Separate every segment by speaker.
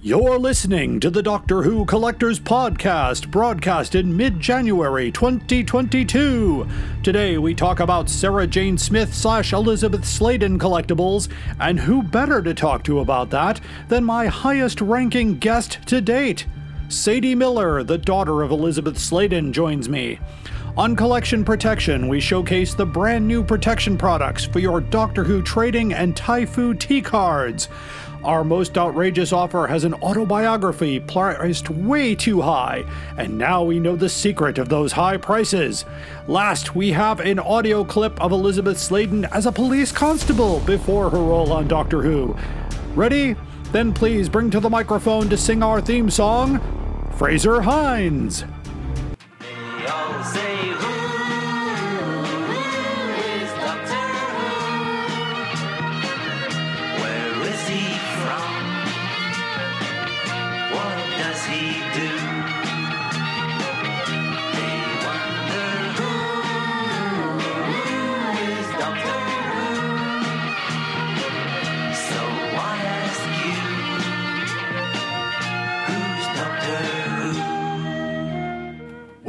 Speaker 1: You're listening to the Doctor Who Collectors Podcast, broadcast in mid January 2022. Today we talk about Sarah Jane Smith slash Elisabeth Sladen collectibles, and who better to talk to about that than my highest ranking guest to date? Sadie Miller, the daughter of Elisabeth Sladen, joins me. On Collection Protection, we showcase the brand new protection products for your Doctor Who trading and Typhoo T cards. Our most outrageous offer has an autobiography priced way too high, and now we know the secret of those high prices. Last, we have an audio clip of Elisabeth Sladen as a police constable before her role on Doctor Who. Ready? Then please bring to the microphone to sing our theme song, Frazer Hines.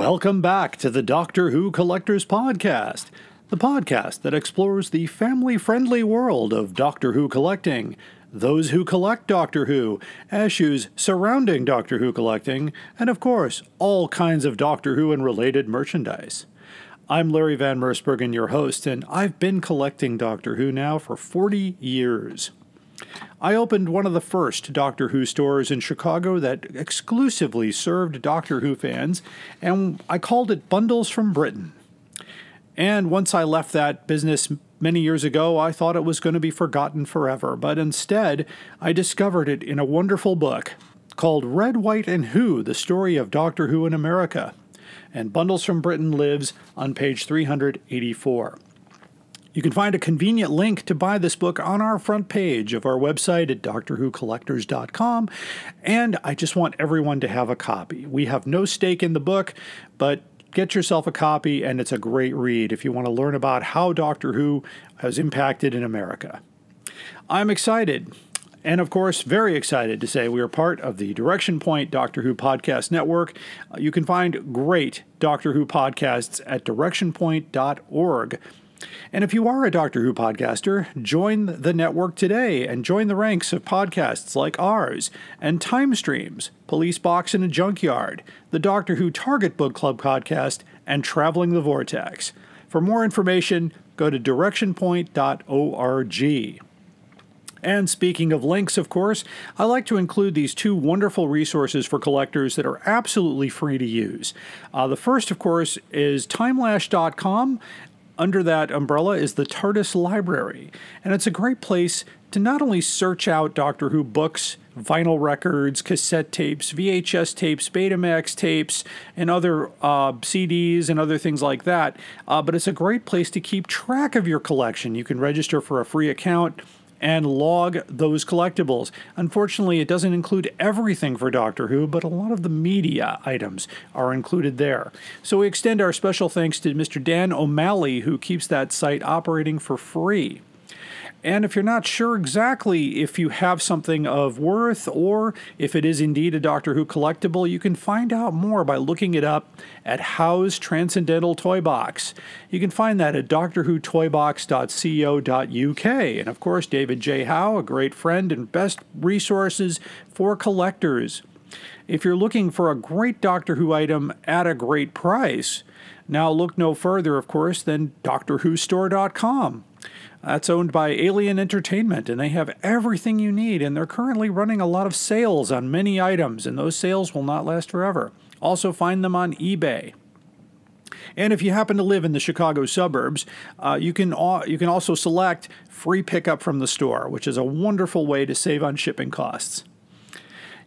Speaker 1: Welcome back to the Doctor Who Collectors Podcast, the podcast that explores the family friendly world of Doctor Who collecting, those who collect Doctor Who, issues surrounding Doctor Who collecting, and of course, all kinds of Doctor Who and related merchandise. I'm Larry Van Mersbergen, your host, and I've been collecting Doctor Who now for 40 years. I opened one of the first Doctor Who stores in Chicago that exclusively served Doctor Who fans, and I called it Bundles from Britain. And once I left that business many years ago, I thought it was going to be forgotten forever, but instead, I discovered it in a wonderful book called Red, White, and Who The Story of Doctor Who in America. And Bundles from Britain lives on page 384. You can find a convenient link to buy this book on our front page of our website at doctorwhocollectors.com. And I just want everyone to have a copy. We have no stake in the book, but get yourself a copy, and it's a great read if you want to learn about how Doctor Who has impacted in America. I'm excited. And of course, very excited to say we are part of the Direction Point Doctor Who Podcast Network. You can find great Doctor Who podcasts at directionpoint.org. And if you are a Doctor Who podcaster, join the network today and join the ranks of podcasts like ours and Time Streams, Police Box in a Junkyard, the Doctor Who Target Book Club podcast, and Traveling the Vortex. For more information, go to directionpoint.org. And speaking of links, of course, I like to include these two wonderful resources for collectors that are absolutely free to use. Uh, the first, of course, is timelash.com. Under that umbrella is the TARDIS Library, and it's a great place to not only search out Doctor Who books, vinyl records, cassette tapes, VHS tapes, Betamax tapes, and other uh, CDs and other things like that, uh, but it's a great place to keep track of your collection. You can register for a free account and log those collectibles. Unfortunately, it doesn't include everything for Doctor Who, but a lot of the media items are included there. So we extend our special thanks to Mr. Dan O'Malley, who keeps that site operating for free. And if you're not sure exactly if you have something of worth or if it is indeed a Doctor Who collectible, you can find out more by looking it up at Howe's Transcendental Toy Box. You can find that at drwhotoybox.co.uk. And of course, David J. Howe, a great friend and best resources for collectors. If you're looking for a great Doctor Who item at a great price, now look no further, of course, than DoctorWhoStore.com. That's owned by Alien Entertainment, and they have everything you need. And they're currently running a lot of sales on many items, and those sales will not last forever. Also, find them on eBay. And if you happen to live in the Chicago suburbs, uh, you can you can also select free pickup from the store, which is a wonderful way to save on shipping costs.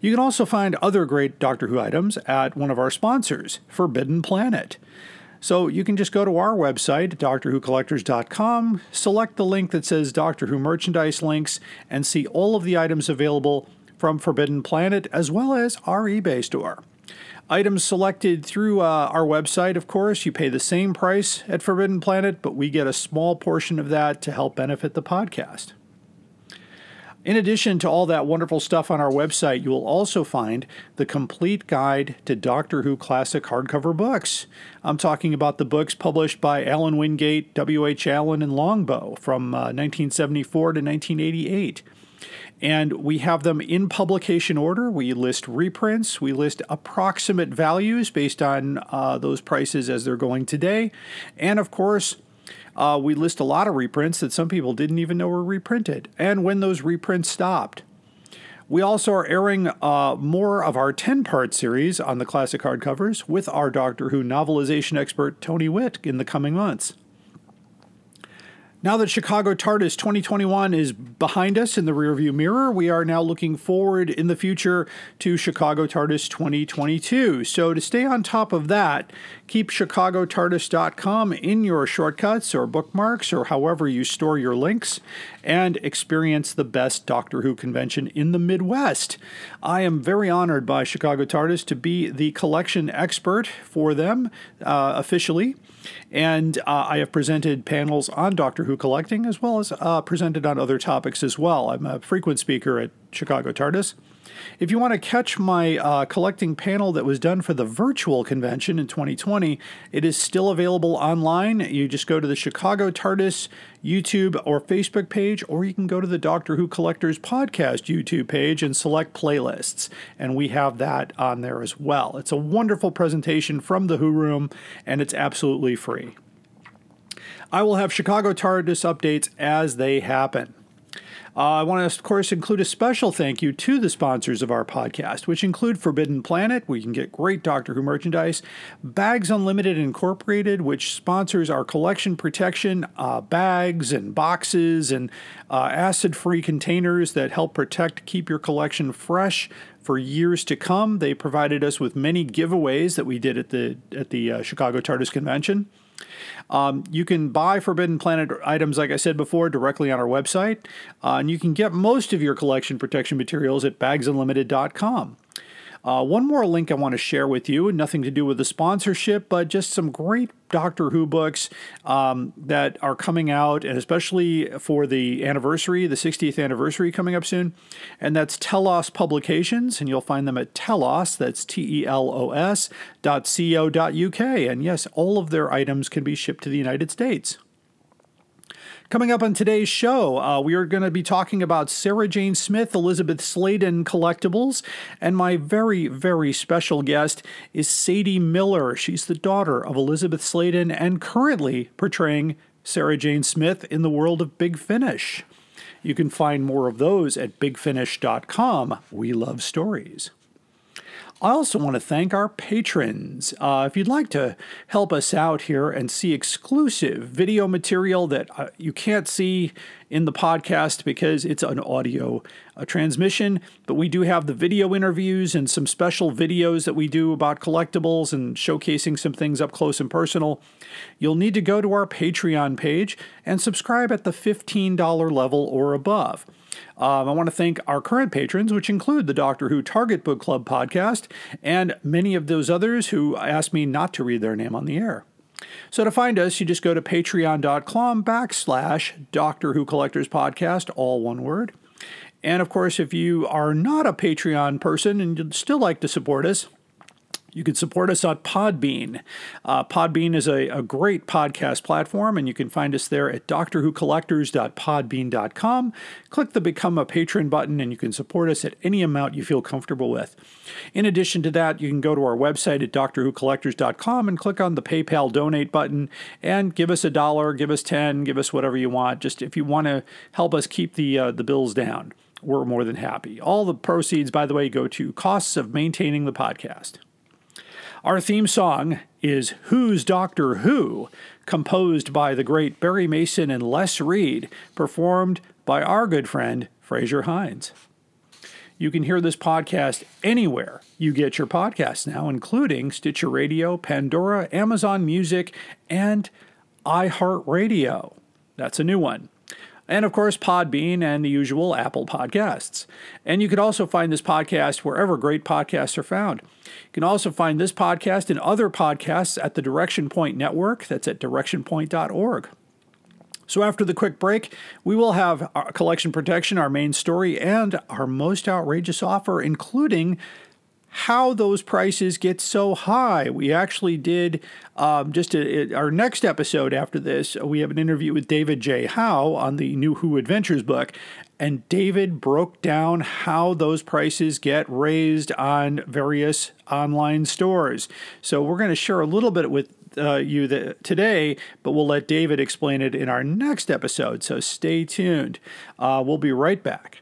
Speaker 1: You can also find other great Doctor Who items at one of our sponsors, Forbidden Planet. So you can just go to our website, drwhocollectors.com, select the link that says Doctor Who merchandise links, and see all of the items available from Forbidden Planet as well as our eBay store. Items selected through uh, our website, of course, you pay the same price at Forbidden Planet, but we get a small portion of that to help benefit the podcast. In addition to all that wonderful stuff on our website, you will also find the complete guide to Doctor Who classic hardcover books. I'm talking about the books published by Allan Wingate, W.H. Allen, and Longbow from uh, 1974 to 1988. And we have them in publication order. We list reprints, we list approximate values based on uh, those prices as they're going today. And of course, uh, we list a lot of reprints that some people didn't even know were reprinted and when those reprints stopped. We also are airing uh, more of our 10 part series on the classic hardcovers with our Doctor Who novelization expert Tony Witt in the coming months. Now that Chicago TARDIS 2021 is behind us in the rearview mirror, we are now looking forward in the future to Chicago TARDIS 2022. So to stay on top of that, keep chicagotardis.com in your shortcuts or bookmarks or however you store your links and experience the best Doctor Who convention in the Midwest. I am very honored by Chicago TARDIS to be the collection expert for them uh, officially. And uh, I have presented panels on Doctor Who collecting as well as uh, presented on other topics as well. I'm a frequent speaker at Chicago TARDIS. If you want to catch my uh, collecting panel that was done for the virtual convention in 2020, it is still available online. You just go to the Chicago TARDIS YouTube or Facebook page, or you can go to the Doctor Who Collectors Podcast YouTube page and select playlists. And we have that on there as well. It's a wonderful presentation from the Who Room, and it's absolutely free. I will have Chicago TARDIS updates as they happen. Uh, I want to, of course, include a special thank you to the sponsors of our podcast, which include Forbidden Planet, where you can get great Doctor Who merchandise, Bags Unlimited Incorporated, which sponsors our collection protection uh, bags and boxes and uh, acid free containers that help protect, keep your collection fresh for years to come. They provided us with many giveaways that we did at the at the uh, Chicago TARDIS convention. Um, you can buy Forbidden Planet items, like I said before, directly on our website, uh, and you can get most of your collection protection materials at bagsunlimited.com. Uh, one more link I want to share with you, nothing to do with the sponsorship, but just some great Doctor Who books um, that are coming out, and especially for the anniversary, the 60th anniversary coming up soon. And that's Telos Publications, and you'll find them at Telos, that's T E L O S dot C O dot UK. And yes, all of their items can be shipped to the United States. Coming up on today's show, uh, we are going to be talking about Sarah Jane Smith, Elisabeth Sladen collectibles, and my very, very special guest is Sadie Miller. She's the daughter of Elisabeth Sladen and currently portraying Sarah Jane Smith in the world of Big Finish. You can find more of those at bigfinish.com. We love stories. I also want to thank our patrons. Uh, if you'd like to help us out here and see exclusive video material that uh, you can't see in the podcast because it's an audio uh, transmission, but we do have the video interviews and some special videos that we do about collectibles and showcasing some things up close and personal. You'll need to go to our Patreon page and subscribe at the $15 level or above. Um, I want to thank our current patrons, which include the Doctor Who Target Book Club podcast and many of those others who asked me not to read their name on the air. So to find us, you just go to patreon.com backslash Doctor Who Collectors Podcast, all one word. And of course, if you are not a Patreon person and you'd still like to support us, you can support us on Podbean. Uh, Podbean is a, a, great podcast platform, and you can find us there at doctorwhocollectors.podbean.com. Click the Become a Patron button, and you can support us at any amount you feel comfortable with. In addition to that, you can go to our website at doctorwhocollectors.com and click on the PayPal donate button and give us a dollar, give us 10, give us whatever you want. Just if you want to help us keep the, uh, the bills down, we're more than happy. All the proceeds, by the way, go to costs of maintaining the podcast. Our theme song is Who's Doctor Who, composed by the great Barry Mason and Les Reed, performed by our good friend Frazer Hines. You can hear this podcast anywhere you get your podcasts now, including Stitcher Radio, Pandora, Amazon Music, and iHeartRadio. That's a new one and of course Podbean and the usual Apple Podcasts. And you can also find this podcast wherever great podcasts are found. You can also find this podcast and other podcasts at the Direction Point Network. That's at directionpoint.org. So, after the quick break, we will have our collection protection, our main story, and our most outrageous offer, including how those prices get so high. We actually did um, just a, our next episode after this. We have an interview with David J. Howe on the New Who Adventures book, and David broke down how those prices get raised on various online stores. So we're going to share a little bit with uh, you the, today, but we'll let David explain it in our next episode. So stay tuned. Uh, we'll be right back.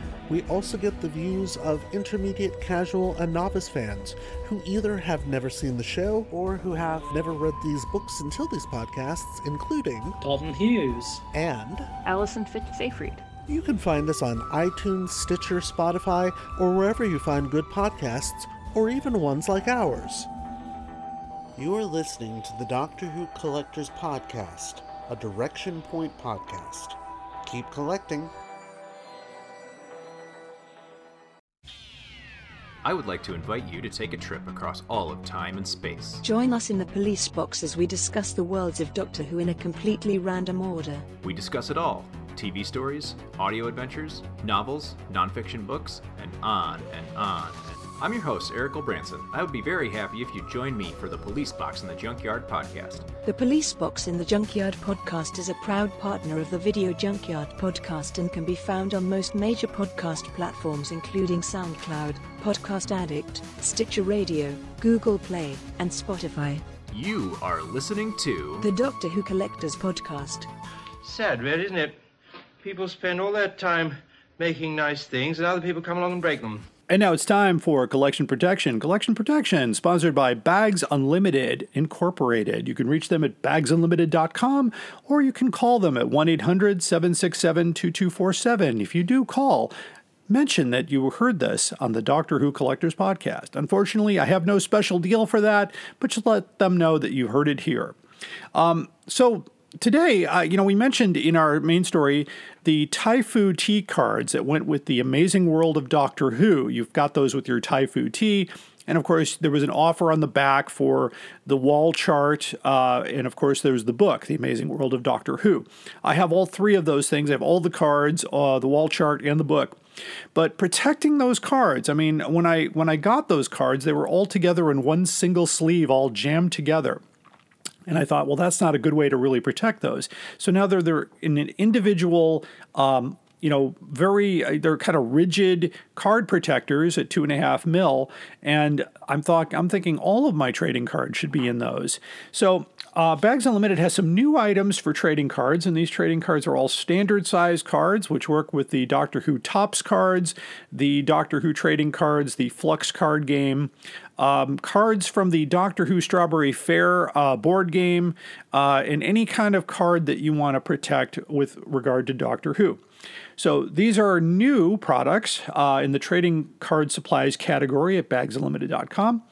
Speaker 2: We also get the views of intermediate, casual, and novice fans who either have never seen the show or who have never read these books until these podcasts, including
Speaker 3: Dalton Hughes.
Speaker 2: and
Speaker 4: Allison Fitz-Seyfried.
Speaker 2: you can find us on iTunes, Stitcher, Spotify, or wherever you find good podcasts, or even ones like ours. You are listening to the Doctor Who Collectors Podcast, a Direction Point podcast. Keep collecting.
Speaker 5: I would like to invite you to take a trip across all of time and space.
Speaker 6: Join us in the police box as we discuss the worlds of Doctor Who in a completely random order.
Speaker 5: We discuss it all TV stories, audio adventures, novels, nonfiction books, and on and on. I'm your host, Eric Branson. I would be very happy if you joined me for the Police Box in the Junkyard podcast.
Speaker 6: The Police Box in the Junkyard podcast is a proud partner of the Video Junkyard podcast and can be found on most major podcast platforms including SoundCloud, Podcast Addict, Stitcher Radio, Google Play, and Spotify.
Speaker 5: You are listening to
Speaker 6: The Doctor Who Collectors Podcast.
Speaker 7: Sad, really, isn't it? People spend all their time making nice things, and other people come along and break them.
Speaker 1: And now it's time for Collection Protection. Collection Protection, sponsored by Bags Unlimited Incorporated. You can reach them at bagsunlimited.com or you can call them at 1 800 767 2247. If you do call, mention that you heard this on the Doctor Who Collectors Podcast. Unfortunately, I have no special deal for that, but just let them know that you heard it here. Um, so, today, uh, you know, we mentioned in our main story the Typhoo tea cards that went with the Amazing World of Doctor Who. You've got those with your Typhoo tea. And of course, there was an offer on the back for the wall chart. Uh, and of course, there's the book, The Amazing World of Doctor Who. I have all three of those things. I have all the cards, uh, the wall chart, and the book. But protecting those cards, I mean, when I when I got those cards, they were all together in one single sleeve, all jammed together. And I thought, well, that's not a good way to really protect those. So now they're they're in an individual, um, you know, very uh, they're kind of rigid card protectors at two and a half mil. And I'm thought I'm thinking all of my trading cards should be in those. So uh, Bags Unlimited has some new items for trading cards, and these trading cards are all standard size cards, which work with the Doctor Who Topps cards, the Doctor Who trading cards, the Flux card game, um, cards from the Doctor Who Strawberry Fair uh, board game, uh, and any kind of card that you want to protect with regard to Doctor Who. So these are new products uh, in the trading card supplies category at bagsunlimited.com.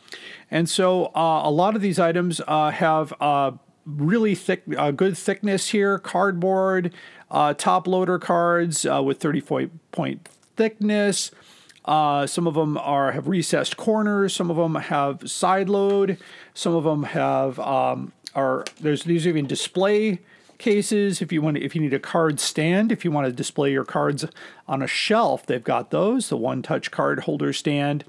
Speaker 1: And so uh, a lot of these items uh, have uh, really thick, uh, good thickness here, cardboard, uh, top loader cards with 30 point thickness. Uh, some of them are have recessed corners. Some of them have side load. Some of them have um, are there's these even display cases if you want if you need a card stand if you want to display your cards on a shelf they've got those the one touch card holder stand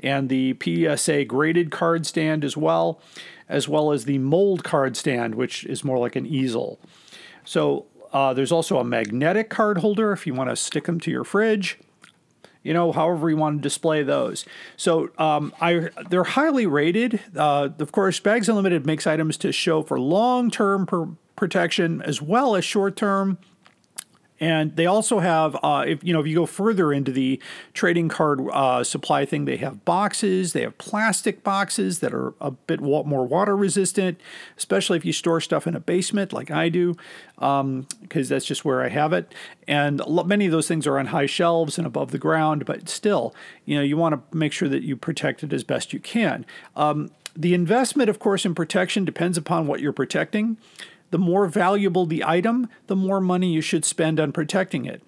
Speaker 1: and the PSA graded card stand as well as well as the mold card stand which is more like an easel so uh, there's also a magnetic card holder if you want to stick them to your fridge you know, however you want to display those. So um, I, they're highly rated. Uh, of course, Bags Unlimited makes items to show for long-term per- protection as well as short-term. And they also have, uh, if you know, if you go further into the trading card uh, supply thing, they have boxes. They have plastic boxes that are a bit wa- more water resistant, especially if you store stuff in a basement like I do, because that's just where I have it. And lo- many of those things are on high shelves and above the ground, but still, you know, you want to make sure that you protect it as best you can. Um, the investment, of course, in protection depends upon what you're protecting the more valuable the item, the more money you should spend on protecting it.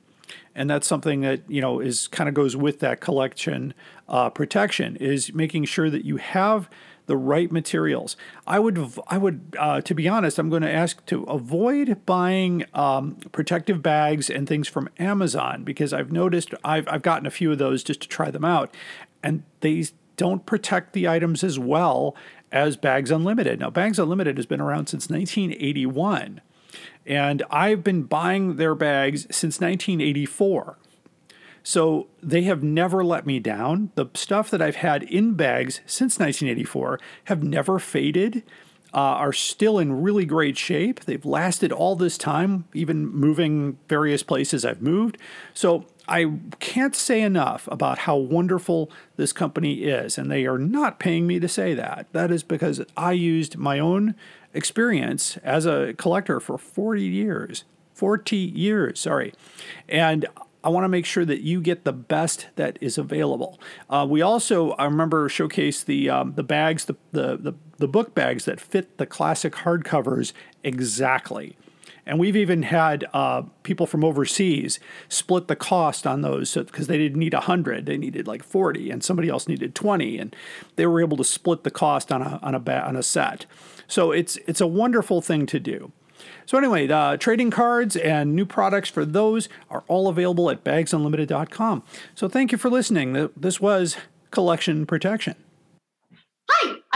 Speaker 1: And that's something that you know is kind of goes with that collection uh, protection is making sure that you have the right materials. I would I would uh, to be honest, I'm going to ask to avoid buying um, protective bags and things from Amazon because I've noticed I've I've gotten a few of those just to try them out, and they don't protect the items as well as Bags Unlimited. Now, Bags Unlimited has been around since 1981, and I've been buying their bags since 1984. So they have never let me down. The stuff that I've had in bags since 1984 have never faded, uh, are still in really great shape. They've lasted all this time, even moving various places I've moved. So I can't say enough about how wonderful this company is, and they are not paying me to say that. That is because I used my own experience as a collector for 40 years. 40 years, sorry. And I want to make sure that you get the best that is available. Uh, we also, I remember, showcased the um, the bags, the, the the the book bags that fit the classic hardcovers exactly. And we've even had uh, people from overseas split the cost on those because they didn't need 100, they needed like 40, and somebody else needed 20, and they were able to split the cost on a on a ba- on a set. So it's it's a wonderful thing to do. So anyway, trading cards and new products for those are all available at bagsunlimited.com. So thank you for listening. This was Collection Protection.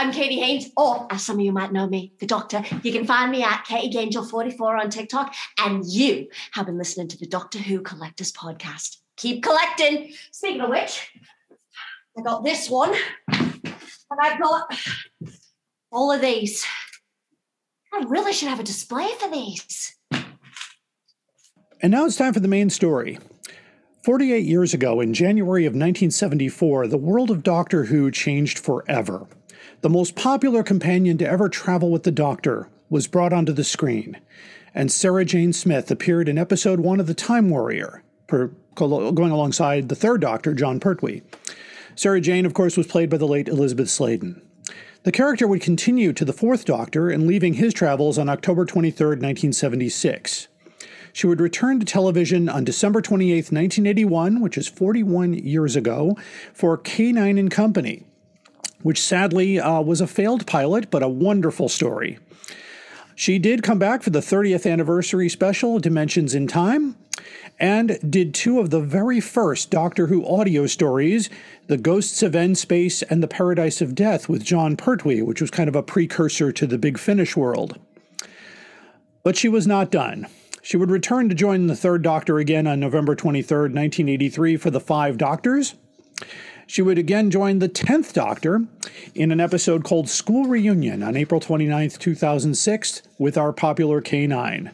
Speaker 3: I'm Katie Haynes, or as some of you might know me, the Doctor. You can find me at Katie Gangel44 on TikTok, and you have been listening to the Doctor Who Collectors Podcast. Keep collecting. Speaking of which, I got this one, and I've got all of these. I really should have a display for these.
Speaker 1: And now it's time for the main story. 48 years ago, in January of 1974, the world of Doctor Who changed forever. The most popular companion to ever travel with the Doctor was brought onto the screen, and Sarah Jane Smith appeared in episode one of The Time Warrior, per, going alongside the third Doctor, Jon Pertwee. Sarah Jane, of course, was played by the late Elisabeth Sladen. The character would continue to the fourth Doctor and leaving his travels on October 23, 1976. She would return to television on December 28, 1981, which is 41 years ago, for K9 and Company, which sadly uh, was a failed pilot, but a wonderful story. She did come back for the 30th anniversary special, Dimensions in Time, and did two of the very first Doctor Who audio stories, The Ghosts of N-Space and The Paradise of Death with Jon Pertwee, which was kind of a precursor to the Big Finish world. But she was not done. She would return to join the Third Doctor again on November 23, 1983, for the Five Doctors. She would again join the 10th Doctor in an episode called School Reunion on April 29, 2006, with our popular K9.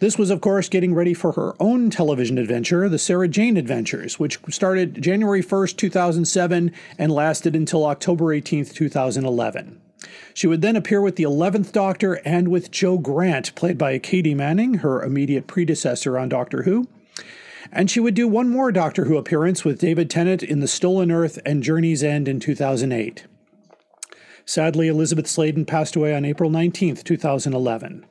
Speaker 1: This was, of course, getting ready for her own television adventure, The Sarah Jane Adventures, which started January 1st, 2007, and lasted until October 18th, 2011. She would then appear with the 11th Doctor and with Jo Grant, played by Katy Manning, her immediate predecessor on Doctor Who. And she would do one more Doctor Who appearance with David Tennant in The Stolen Earth and Journey's End in 2008. Sadly, Elisabeth Sladen passed away on April 19, 2011.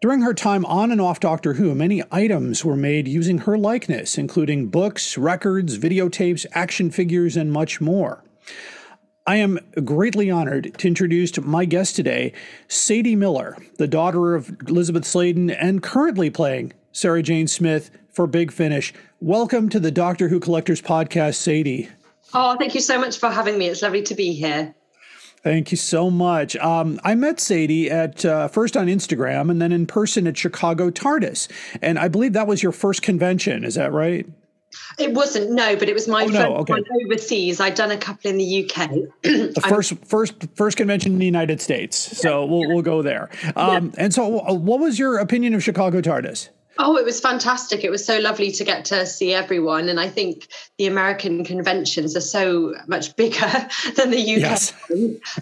Speaker 1: During her time on and off Doctor Who, many items were made using her likeness, including books, records, videotapes, action figures, and much more. I am greatly honored to introduce my guest today, Sadie Miller, the daughter of Elisabeth Sladen and currently playing Sarah Jane Smith for Big Finish. Welcome to the Doctor Who Collectors Podcast, Sadie.
Speaker 4: Oh, thank you so much for having me. It's lovely to be here.
Speaker 1: Thank you so much. Um, I met Sadie at uh, first on Instagram and then in person at Chicago TARDIS, and I believe that was your first convention. Is that right?
Speaker 4: It wasn't, no, but it was my
Speaker 1: Oh, no,
Speaker 4: first
Speaker 1: okay.
Speaker 4: one overseas. I'd done a couple in the UK.
Speaker 1: The first, first, first convention in the United States. So we'll we'll go there. Um, And so, uh, what was your opinion of Chicago TARDIS?
Speaker 4: Oh, it was fantastic. It was so lovely to get to see everyone. And I think the American conventions are so much bigger than the UK.
Speaker 1: Yes.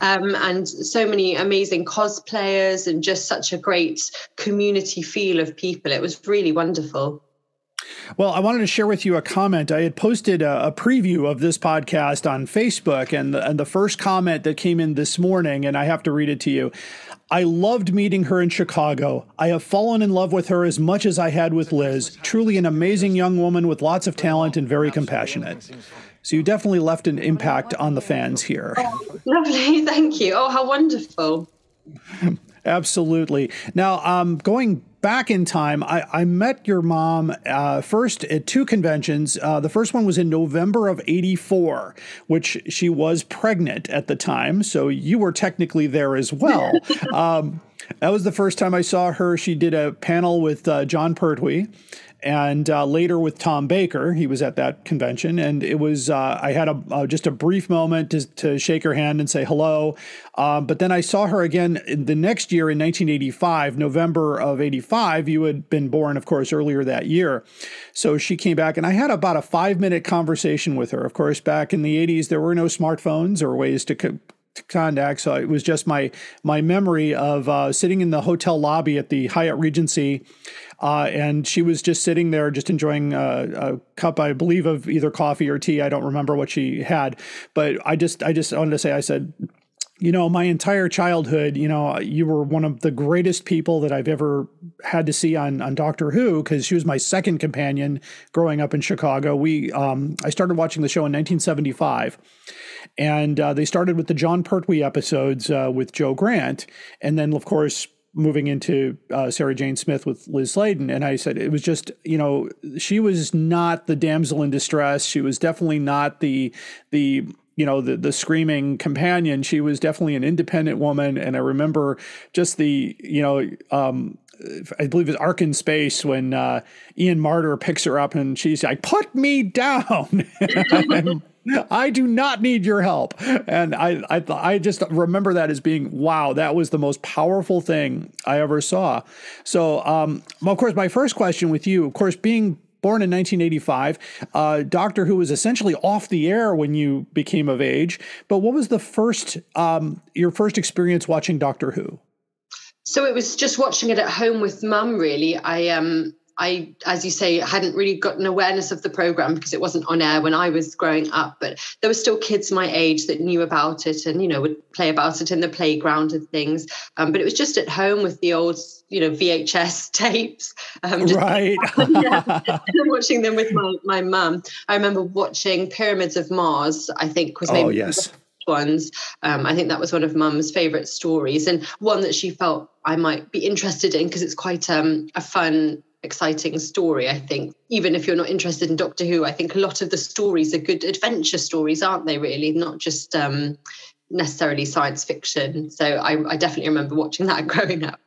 Speaker 4: Um, and so many amazing cosplayers and just such a great community feel of people. It was really wonderful.
Speaker 1: Well, I wanted to share with you a comment. I had posted a, a preview of this podcast on Facebook, and the, and the first comment that came in this morning, and I have to read it to you. I loved meeting her in Chicago. I have fallen in love with her as much as I had with Liz. Truly an amazing young woman with lots of talent and very compassionate. So you definitely left an impact on the fans here.
Speaker 4: Lovely. Thank you. Oh, how wonderful.
Speaker 1: Absolutely. Now, um, going back in time, I, I met your mom uh, first at two conventions. Uh, the first one was in November of 84, which she was pregnant at the time. So you were technically there as well. um, that was the first time I saw her. She did a panel with uh, Jon Pertwee and uh, later with Tom Baker. He was at that convention, and it was uh, I had a uh, just a brief moment to, to shake her hand and say hello. Um, but then I saw her again in the next year in 1985, November of 85. You had been born, of course, earlier that year. So she came back, and I had about a five minute conversation with her. Of course, back in the 80s, there were no smartphones or ways to. Co- contact, so it was just my my memory of uh, sitting in the hotel lobby at the Hyatt Regency, uh, and she was just sitting there, just enjoying a, a, cup, I believe, of either coffee or tea. I don't remember what she had, but I just, I just wanted to say, I said, you know, my entire childhood, you know, you were one of the greatest people that I've ever had to see on on Doctor Who because she was my second companion growing up in Chicago. We, um, I started watching the show in 1975 and uh, they started with the Jon Pertwee episodes uh, with Jo Grant, and then of course moving into uh, Sarah Jane Smith with Liz Sladen. And I said it was just you know she was not the damsel in distress. She was definitely not the the you know the the screaming companion. She was definitely an independent woman. And I remember just the you know. Um, I believe it's Ark in Space when uh, Ian Marter picks her up and she's like, "Put me down." I do not need your help. And I, I, I just remember that as being, wow, that was the most powerful thing I ever saw. So, um, of course, my first question with you, of course, being born in 1985, uh, Doctor Who was essentially off the air when you became of age. But what was the first, um, your first experience watching Doctor Who?
Speaker 4: So it was just watching it at home with mum, really. I um I, as you say, hadn't really gotten awareness of the program because it wasn't on air when I was growing up. But there were still kids my age that knew about it and you know would play about it in the playground and things. Um, but it was just at home with the old, you know, VHS tapes. Um, just,
Speaker 1: right.
Speaker 4: yeah, watching them with my my mum. I remember watching Pyramids of Mars. I think was maybe
Speaker 1: oh yes
Speaker 4: ones. Um, I think that was one of Mum's favourite stories and one that she felt I might be interested in because it's quite um, a fun exciting story i think even if you're not interested in doctor who i think a lot of the stories are good adventure stories aren't they really not just um, necessarily science fiction so I, I definitely remember watching that growing up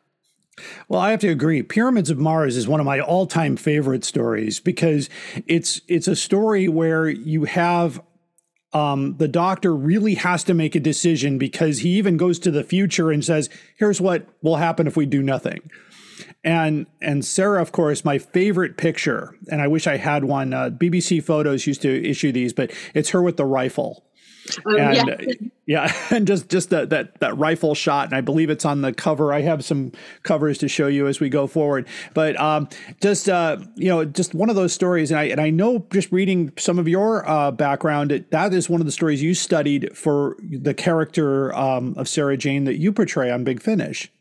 Speaker 1: well, I have to agree. Pyramids of Mars is one of my all-time favorite stories because it's it's a story where you have um, the doctor really has to make a decision because he even goes to the future and says, "Here's what will happen if we do nothing." And and Sarah, of course, my favorite picture, and I wish I had one. Uh, BBC Photos used to issue these, but it's her with the rifle.
Speaker 4: Um,
Speaker 1: and
Speaker 4: yeah.
Speaker 1: yeah, and just just that that that rifle shot, and I believe it's on the cover. I have some covers to show you as we go forward. But um, just uh, you know, just one of those stories, and I and I know just reading some of your uh, background, it, that is one of the stories you studied for the character um, of Sarah Jane that you portray on Big Finish.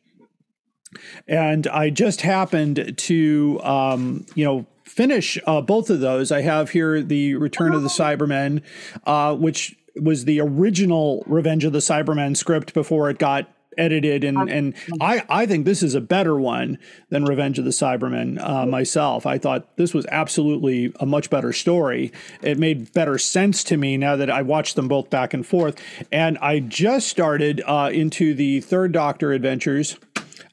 Speaker 1: And I just happened to, um, you know, finish uh, both of those. I have here the Return of the Cybermen, uh, which was the original Revenge of the Cybermen script before it got edited and and I I think this is a better one than Revenge of the Cybermen uh, myself. I thought this was absolutely a much better story. It made better sense to me now that I watched them both back and forth. And I just started uh, into the Third Doctor adventures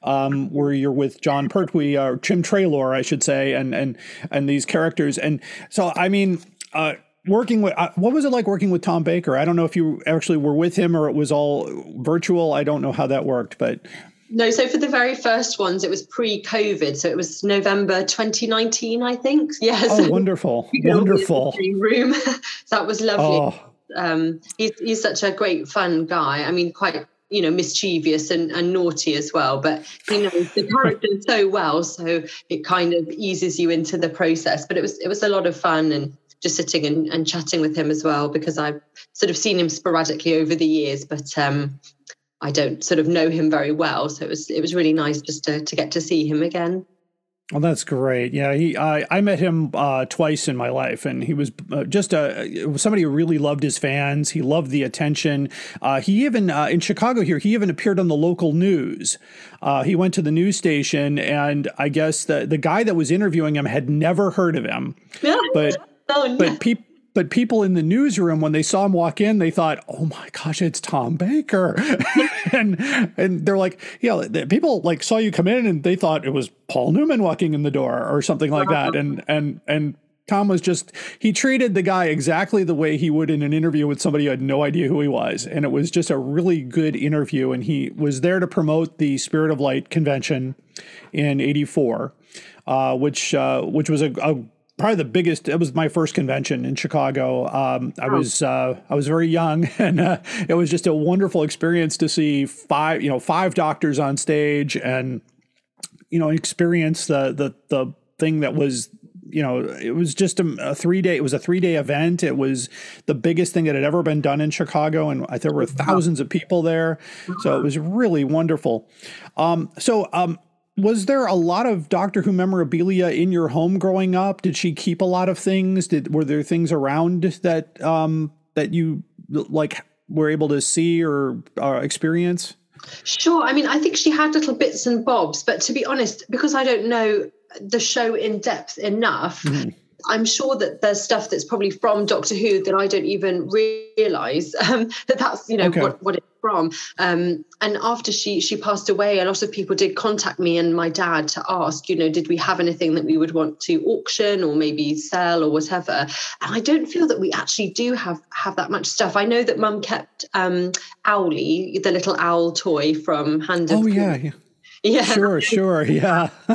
Speaker 1: um, where you're with Jon Pertwee or Tim Treloar, I should say, and and and these characters. And so, I mean, uh, working with uh, what was it like working with Tom Baker? I don't know if you actually were with him or it was all virtual. I don't know how that worked, but
Speaker 4: No, so for the very first ones, it was pre-COVID, so it was November 2019, I think. Yes.
Speaker 1: Oh, wonderful,
Speaker 4: We could all be in the
Speaker 1: wonderful.
Speaker 4: room. that was lovely.
Speaker 1: Oh,
Speaker 4: um, he's, he's such a great fun guy. I mean, quite you know mischievous and, and naughty as well, but he knows the character so well, so it kind of eases you into the process. But it was it was a lot of fun and just sitting and, and chatting with him as well because I've sort of seen him sporadically over the years, but um, I don't sort of know him very well, so it was it was really nice just to to get to see him again.
Speaker 1: Well, that's great. Yeah, he I, I met him uh, twice in my life, and he was uh, just a somebody who really loved his fans. He loved the attention. Uh, he even uh, in Chicago here, he even appeared on the local news. Uh, he went to the news station, and I guess the the guy that was interviewing him had never heard of him, yeah. but
Speaker 4: Oh, no.
Speaker 1: but people. But people in the newsroom, when they saw him walk in, they thought, "Oh my gosh, it's Tom Baker," and and they're like, "Yeah." People like saw you come in, and they thought it was Paul Newman walking in the door or something like that. And and and Tom was just he treated the guy exactly the way he would in an interview with somebody who had no idea who he was, and it was just a really good interview. And he was there to promote the Spirit of Light convention in '84, uh, which uh, which was a, a probably the biggest. It was my first convention in Chicago. Um, I was uh, I was very young, and uh, it was just a wonderful experience to see five you know five doctors on stage and you know experience the the the thing that was you know it was just a, a three day it was a three day event it was the biggest thing that had ever been done in chicago and there were thousands of people there so it was really wonderful um, so um, was there a lot of doctor who memorabilia in your home growing up? Did she keep a lot of things? Did were there things around that um, that you like were able to see or uh, experience?
Speaker 4: Sure. I mean, I think she had little bits and bobs, but to be honest, because I don't know the show in depth enough, I'm sure that there's stuff that's probably from Doctor Who that I don't even realize um, that that's you know
Speaker 1: Okay.
Speaker 4: what, what it's from. Um, and after she she passed away, a lot of people did contact me and my dad to ask, you know, did we have anything that we would want to auction or maybe sell or whatever? And I don't feel that we actually do have have that much stuff. I know that Mum kept um, Owlie, the little owl toy from Hand of
Speaker 1: oh yeah, yeah.
Speaker 4: Yeah.
Speaker 1: Sure, sure, yeah,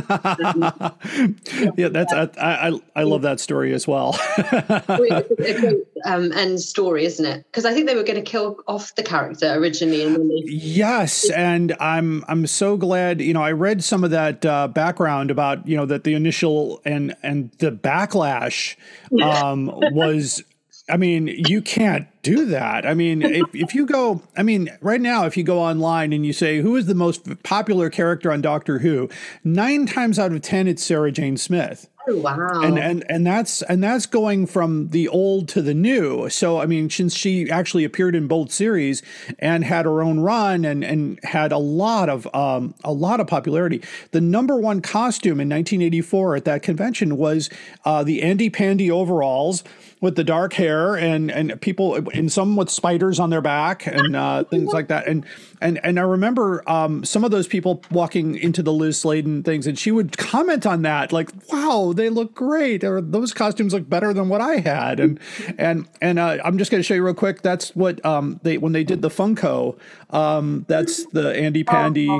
Speaker 1: yeah. That's I, I I love that story as well.
Speaker 4: Um, end story, isn't it? Because I think they were going to kill off the character originally, and they
Speaker 1: yes, and I'm I'm so glad. You know, I read some of that uh, background about you know that the initial and and the backlash um, was. I mean, you can't do that. I mean, if, if you go, I mean, right now, if you go online and you say, who is the most popular character on Doctor Who, nine times out of 10, it's Sarah Jane Smith.
Speaker 4: oh wow,
Speaker 1: and and and that's and that's going from the old to the new so i mean since she actually appeared in both series and had her own run and and had a lot of um a lot of popularity the number one costume in 1984 at that convention was uh the andy pandy overalls with the dark hair and and people and some with spiders on their back and uh things like that. And and and i remember um some of those people walking into the liz sladen things and she would comment on that like wow they look great or those costumes look better than what i had. And and and uh, i'm just going to show you real quick that's what um they when they did the funko um that's the andy pandy.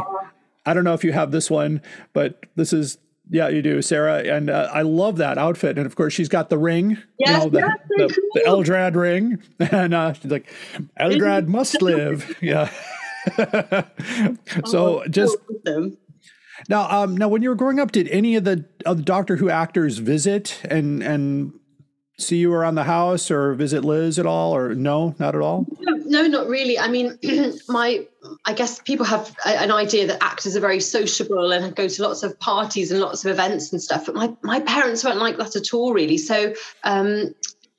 Speaker 1: I don't know if you have this one but this is yeah, you do, Sarah, and uh, I love that outfit. And of course, she's got the ring,
Speaker 4: Yes,
Speaker 1: you know, the,
Speaker 4: yes,
Speaker 1: the, the. Eldrad ring, and uh, she's like, "Eldrad must live." Yeah. so just now, um, now, when you were growing up, did any of the of the Doctor Who actors visit and and see you around the house or visit Liz at all, or no, not at all?
Speaker 4: No, no, not really. I mean, my I guess people have a- an idea that actors are very sociable and go to lots of parties and lots of events and stuff. But my my parents weren't like that at all, really. So. Um,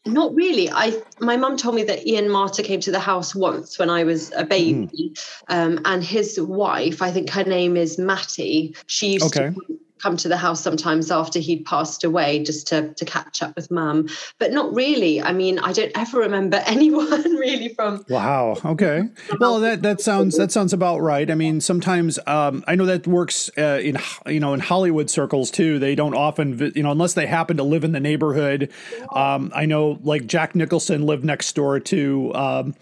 Speaker 4: not really. I my mum told me that Ian Marter came to the house once when I was a baby, um, and his wife, I think her name is Matty. She used
Speaker 1: Okay.
Speaker 4: to come to the house sometimes after he'd passed away just to to catch up with mum, but not really. I mean, I don't ever remember anyone really from
Speaker 1: Wow. Okay. Well, that that sounds that sounds about right. I mean, sometimes um, I know that works uh, in you know in Hollywood circles too. They don't often you know unless they happen to live in the neighborhood. Um, I know like Jack Nicholson lived next door to. Um,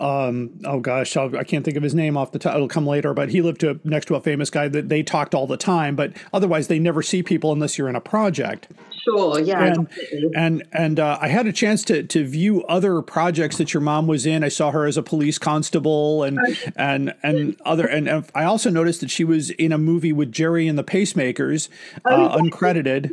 Speaker 1: um, oh gosh, I'll, I can't think of his name off the top. It'll come later, but he lived to, next to a famous guy that they talked all the time. But otherwise, they never see people unless you're in a project.
Speaker 4: Sure, yeah.
Speaker 1: and and and uh, I had a chance to to view other projects that your mom was in. I saw her as a police constable and and and other and, and I also noticed that she was in a movie with Gerry and the Pacemakers, uh, uncredited.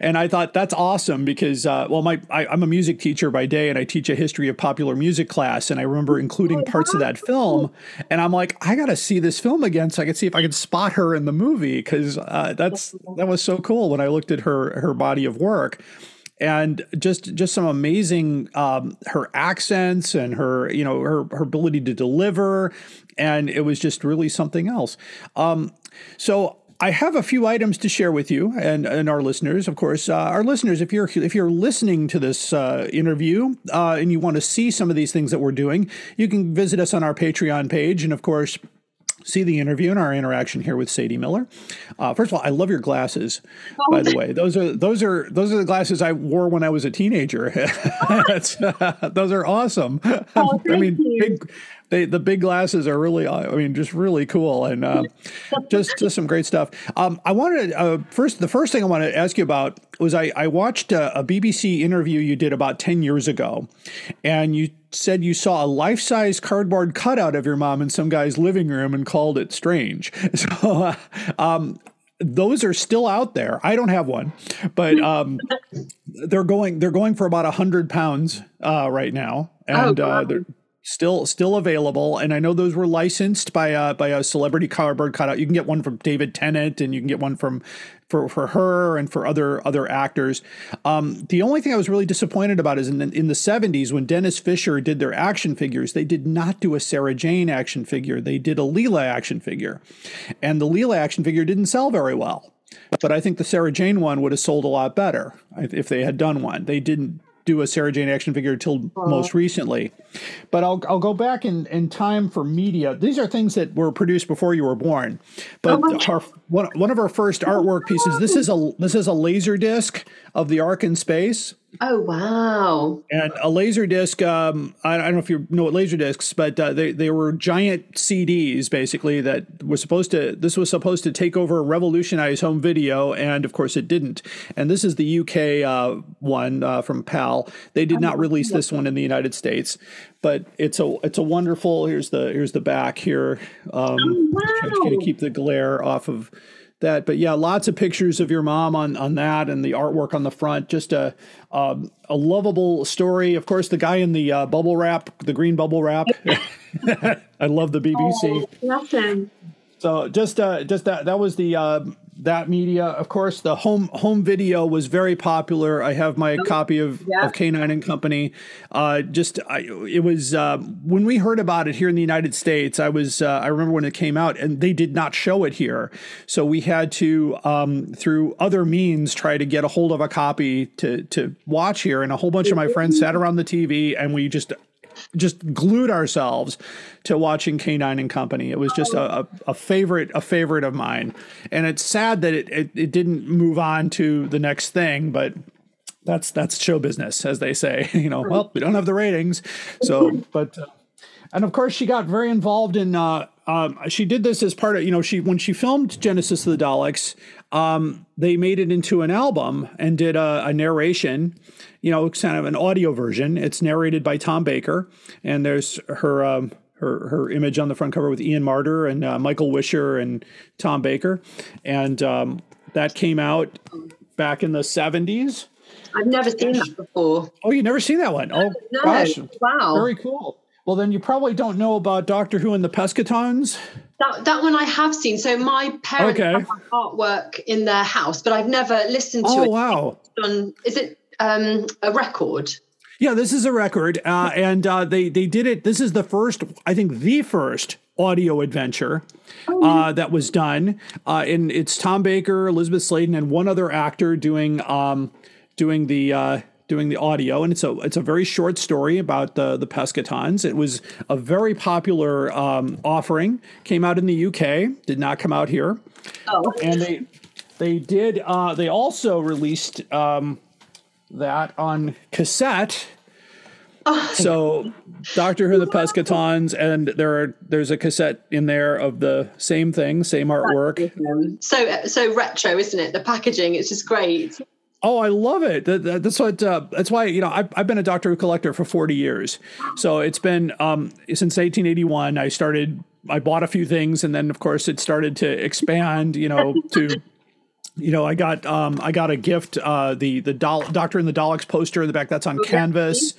Speaker 1: And I thought that's awesome because uh, well, my I, I'm a music teacher by day and I teach a history of popular music class, and I remember including parts of that film. And I'm like, I got to see this film again so I could see if I could spot her in the movie because uh, that's that was so cool when I looked at her her body of work. And just just some amazing um, her accents and her you know her her ability to deliver. And it was just really something else. Um, so I have a few items to share with you and, and our listeners. Of course, uh, our listeners, if you're if you're listening to this uh, interview uh, and you want to see some of these things that we're doing, you can visit us on our Patreon page, and of course, see the interview and our interaction here with Sadie Miller. Uh, first of all, I love your glasses. By the way, those are those are those are the glasses I wore when I was a teenager. Those are awesome. I mean, big. They, the big glasses are really, I mean, just really cool and uh, just just some great stuff. Um, I wanted uh, first the first thing I want to ask you about was I, I watched a, a BBC interview you did about ten years ago, and you said you saw a life size cardboard cutout of your mom in some guy's living room and called it strange. So, uh, um, those are still out there. I don't have one, but um, they're going they're going for about a hundred pounds uh, right now, and
Speaker 4: Oh,
Speaker 1: uh, they're still still available. And I know those were licensed by uh, by a celebrity cardboard cutout. You can get one from David Tennant, and you can get one from for for her and for other other actors. Um, the only thing I was really disappointed about is in the, in the 70s when Denys Fisher did their action figures, they did not do a Sarah Jane action figure. They did a Leela action figure, and the Leela action figure didn't sell very well. But I think the Sarah Jane one would have sold a lot better if they had done one. They didn't do a Sarah Jane action figure until most uh-huh. recently. But I'll I'll go back in, in time for media. These are things that were produced before you were born. But oh, our, one, one of our first artwork pieces. This is a this is a laser disc of the Ark in space.
Speaker 4: Oh wow.
Speaker 1: And a laser disc, um, I, I don't know if you know what laser discs, but uh, they, they were giant CDs basically that were supposed to, this was supposed to take over, revolutionize home video. And of course it didn't. And this is the UK uh, one uh, from PAL. They did not release this one in the United States, but it's a, it's a wonderful, here's the, here's the back here. Um, trying to keep the glare off of that. But yeah, lots of pictures of your mom on on that and the artwork on the front. Just a um, a lovable story. Of course, the guy in the uh, bubble wrap, the green bubble wrap. I love the BBC.
Speaker 4: Nothing.
Speaker 1: So just uh, just that that was the uh, that media. Of course, the home home video was very popular. I have my copy of,
Speaker 4: yeah.
Speaker 1: of K9 and Company. Uh, just I, it was uh, when we heard about it here in the United States. I was uh, I remember when it came out, and they did not show it here, so we had to um, through other means try to get a hold of a copy to to watch here. And a whole bunch of my friends sat around the TV, and we just just glued ourselves to watching K9 and Company. It was just a, a, a favorite, a favorite of mine. And it's sad that it, it, it didn't move on to the next thing, but that's, that's show business, as they say, you know, well, we don't have the ratings. So, but, uh, and of course she got very involved in, uh, um, she did this as part of, you know, she, when she filmed Genesis of the Daleks, um, they made it into an album and did a, a narration, you know, it's kind of an audio version. It's narrated by Tom Baker, and there's her um, her her image on the front cover with Ian Marter and uh, Michael Wisher and Tom Baker, and um, that came out back in the seventies.
Speaker 4: I've never seen that before.
Speaker 1: Oh, you never seen that one? Oh,
Speaker 4: No.
Speaker 1: gosh,
Speaker 4: Wow.
Speaker 1: very cool. Well, then you probably don't know about Doctor Who and the Pescatons.
Speaker 4: That, that one I have seen. So my parents
Speaker 1: Okay.
Speaker 4: have artwork in their house, but I've never listened to
Speaker 1: Oh,
Speaker 4: it
Speaker 1: wow.
Speaker 4: on. Is it um, a record?
Speaker 1: Yeah, this is a record, uh, and uh, they they did it. This is the first, I think, the first audio adventure uh, that was done, uh, and it's Tom Baker, Elisabeth Sladen, and one other actor doing um, doing the. Uh, doing the audio and it's a it's a very short story about the the pescatons it was a very popular um, offering came out in the uk did not come out here
Speaker 4: Oh,
Speaker 1: and they they did uh, they also released um, that on cassette so Doctor Who, the Pescatons, and there are there's a cassette in there of the same thing, same artwork.
Speaker 4: So so retro, isn't it? The packaging, it's just great.
Speaker 1: Oh, I love it. That, that- that's what. Uh, that's why you know I've, I've been a Doctor Who collector for forty years. So it's been um, since eighteen eighty one. I started. I bought a few things, and then of course it started to expand. You know to. You know, I got um, I got a gift, uh, the the Dol- Doctor and the Daleks poster in the back. That's on canvas,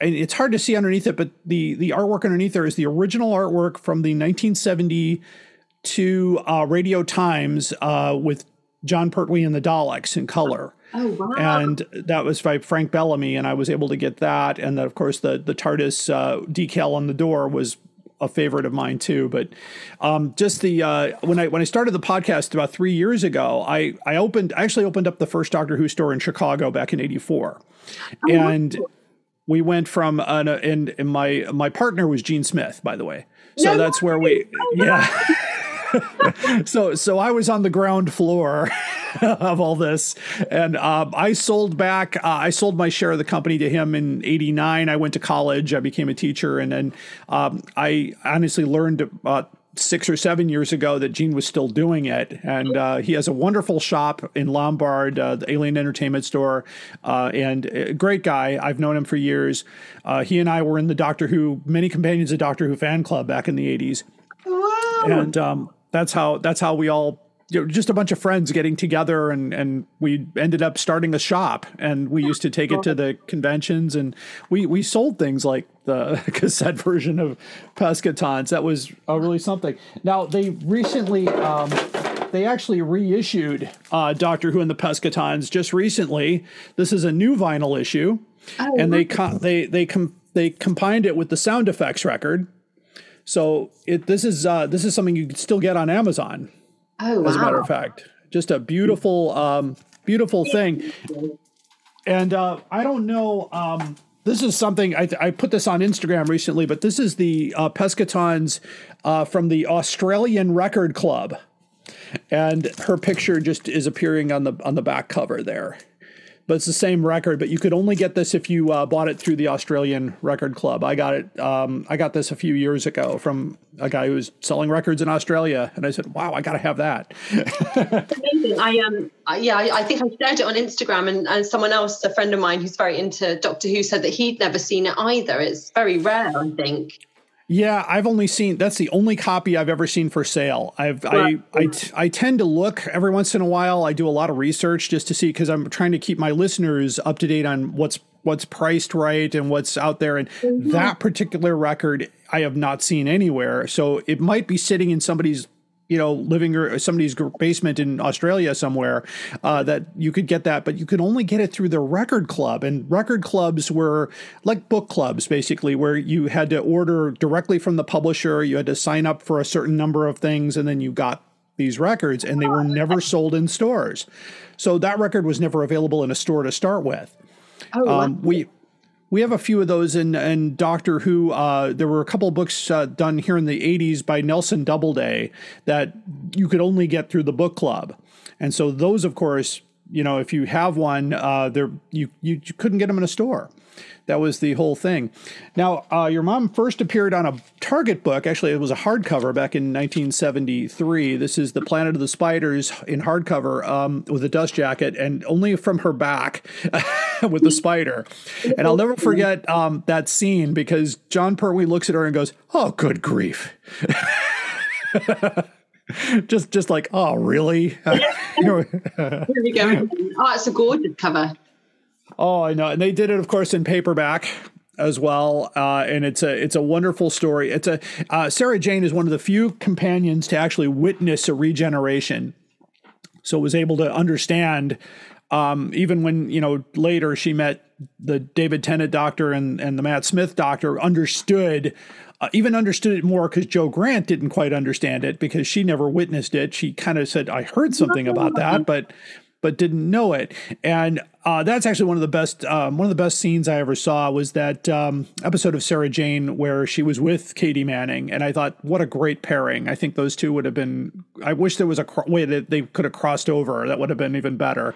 Speaker 1: and it's hard to see underneath it, but the the artwork underneath there is the original artwork from the 1972 uh, Radio Times uh, with Jon Pertwee and the Daleks in color.
Speaker 4: Oh wow.
Speaker 1: And that was by Frank Bellamy, and I was able to get that. And then, of course, the the TARDIS uh, decal on the door was a favorite of mine too. But um, just the uh, when I when I started the podcast about three years ago, I I opened I actually opened up the first Doctor Who store in Chicago back in '84, and we went from an, and, and my my partner was Gene Smith, by the way. So that's where we yeah. so so I was on the ground floor of all this, and um, I sold back. Uh, I sold my share of the company to him in '89. I went to college. I became a teacher, and then um, I honestly learned about six or seven years ago that Gene was still doing it, and uh, he has a wonderful shop in Lombard, uh, the Alien Entertainment Store, uh, and a great guy. I've known him for years. Uh, he and I were in the Doctor Who, many companions of Doctor Who fan club back in the '80s and um, that's how that's how we all you know, just a bunch of friends getting together and and we ended up starting a shop and we used to take it to the conventions and we we sold things like the cassette version of Pescatons. That was uh, really something. Now they recently um, they actually reissued uh, Doctor Who and the Pescatons just recently. This is a new vinyl issue and they co- they they com- they combined it with the sound effects record so it this is uh, this is something you can still get on Amazon.
Speaker 4: Oh
Speaker 1: As a matter of fact, just a beautiful, um, beautiful thing. And uh, I don't know. Um, this is something I, I put this on Instagram recently, but this is the uh, Pescatons uh, from the Australian Record Club, and her picture just is appearing on the on the back cover there. But it's the same record, but you could only get this if you uh, bought it through the Australian Record Club. I got it. Um, I got this a few years ago from a guy who was selling records in Australia, and I said, "Wow, I got to have that."
Speaker 4: Amazing. I um yeah, I, I think I shared it on Instagram and, and someone else, a friend of mine who's very into Doctor Who, said that he'd never seen it either. It's very rare, I think.
Speaker 1: Yeah, I've only seen that's the only copy I've ever seen for sale. I've I I, t- I tend to look every once in a while. I do a lot of research just to see because I'm trying to keep my listeners up to date on what's what's priced right and what's out there. And mm-hmm. that particular record I have not seen anywhere. So it might be sitting in somebody's you know living or somebody's basement in Australia somewhere uh, that you could get that, but you could only get it through the record club. And record clubs were like book clubs, basically, where you had to order directly from the publisher. You had to sign up for a certain number of things, and then you got these records, and they were never sold in stores. So that record was never available in a store to start with.
Speaker 4: Oh,
Speaker 1: Um, we we have a few of those in, in Doctor Who. Uh, there were a couple books uh, done here in the 80s by Nelson Doubleday that you could only get through the book club. And so those, of course, you know, if you have one, uh, there you, you couldn't get them in a store. That was the whole thing. Now, uh, your mom first appeared on a Target book. Actually, it was a hardcover back in 1973. This is The Planet of the Spiders in hardcover um, with a dust jacket and only from her back with the spider. And I'll never forget um, that scene because Jon Pertwee looks at her and goes, "Oh, good grief." just just like, "Oh, really?"
Speaker 4: Here we go. Oh, it's a gorgeous cover.
Speaker 1: Oh, I know, and they did it, of course, in paperback as well, uh, and it's a it's a wonderful story. It's a uh, Sarah Jane is one of the few companions to actually witness a regeneration, so was able to understand. Um, even when you know later she met the David Tennant doctor and and the Matt Smith doctor, understood. Uh, even understood it more because Jo Grant didn't quite understand it because she never witnessed it. She kind of said, "I heard something about that," but but didn't know it. And uh, that's actually one of the best um, one of the best scenes I ever saw was that um, episode of Sarah Jane where she was with Katy Manning, and I thought, what a great pairing. I think those two would have been. I wish there was a cro- way that they could have crossed over. That would have been even better.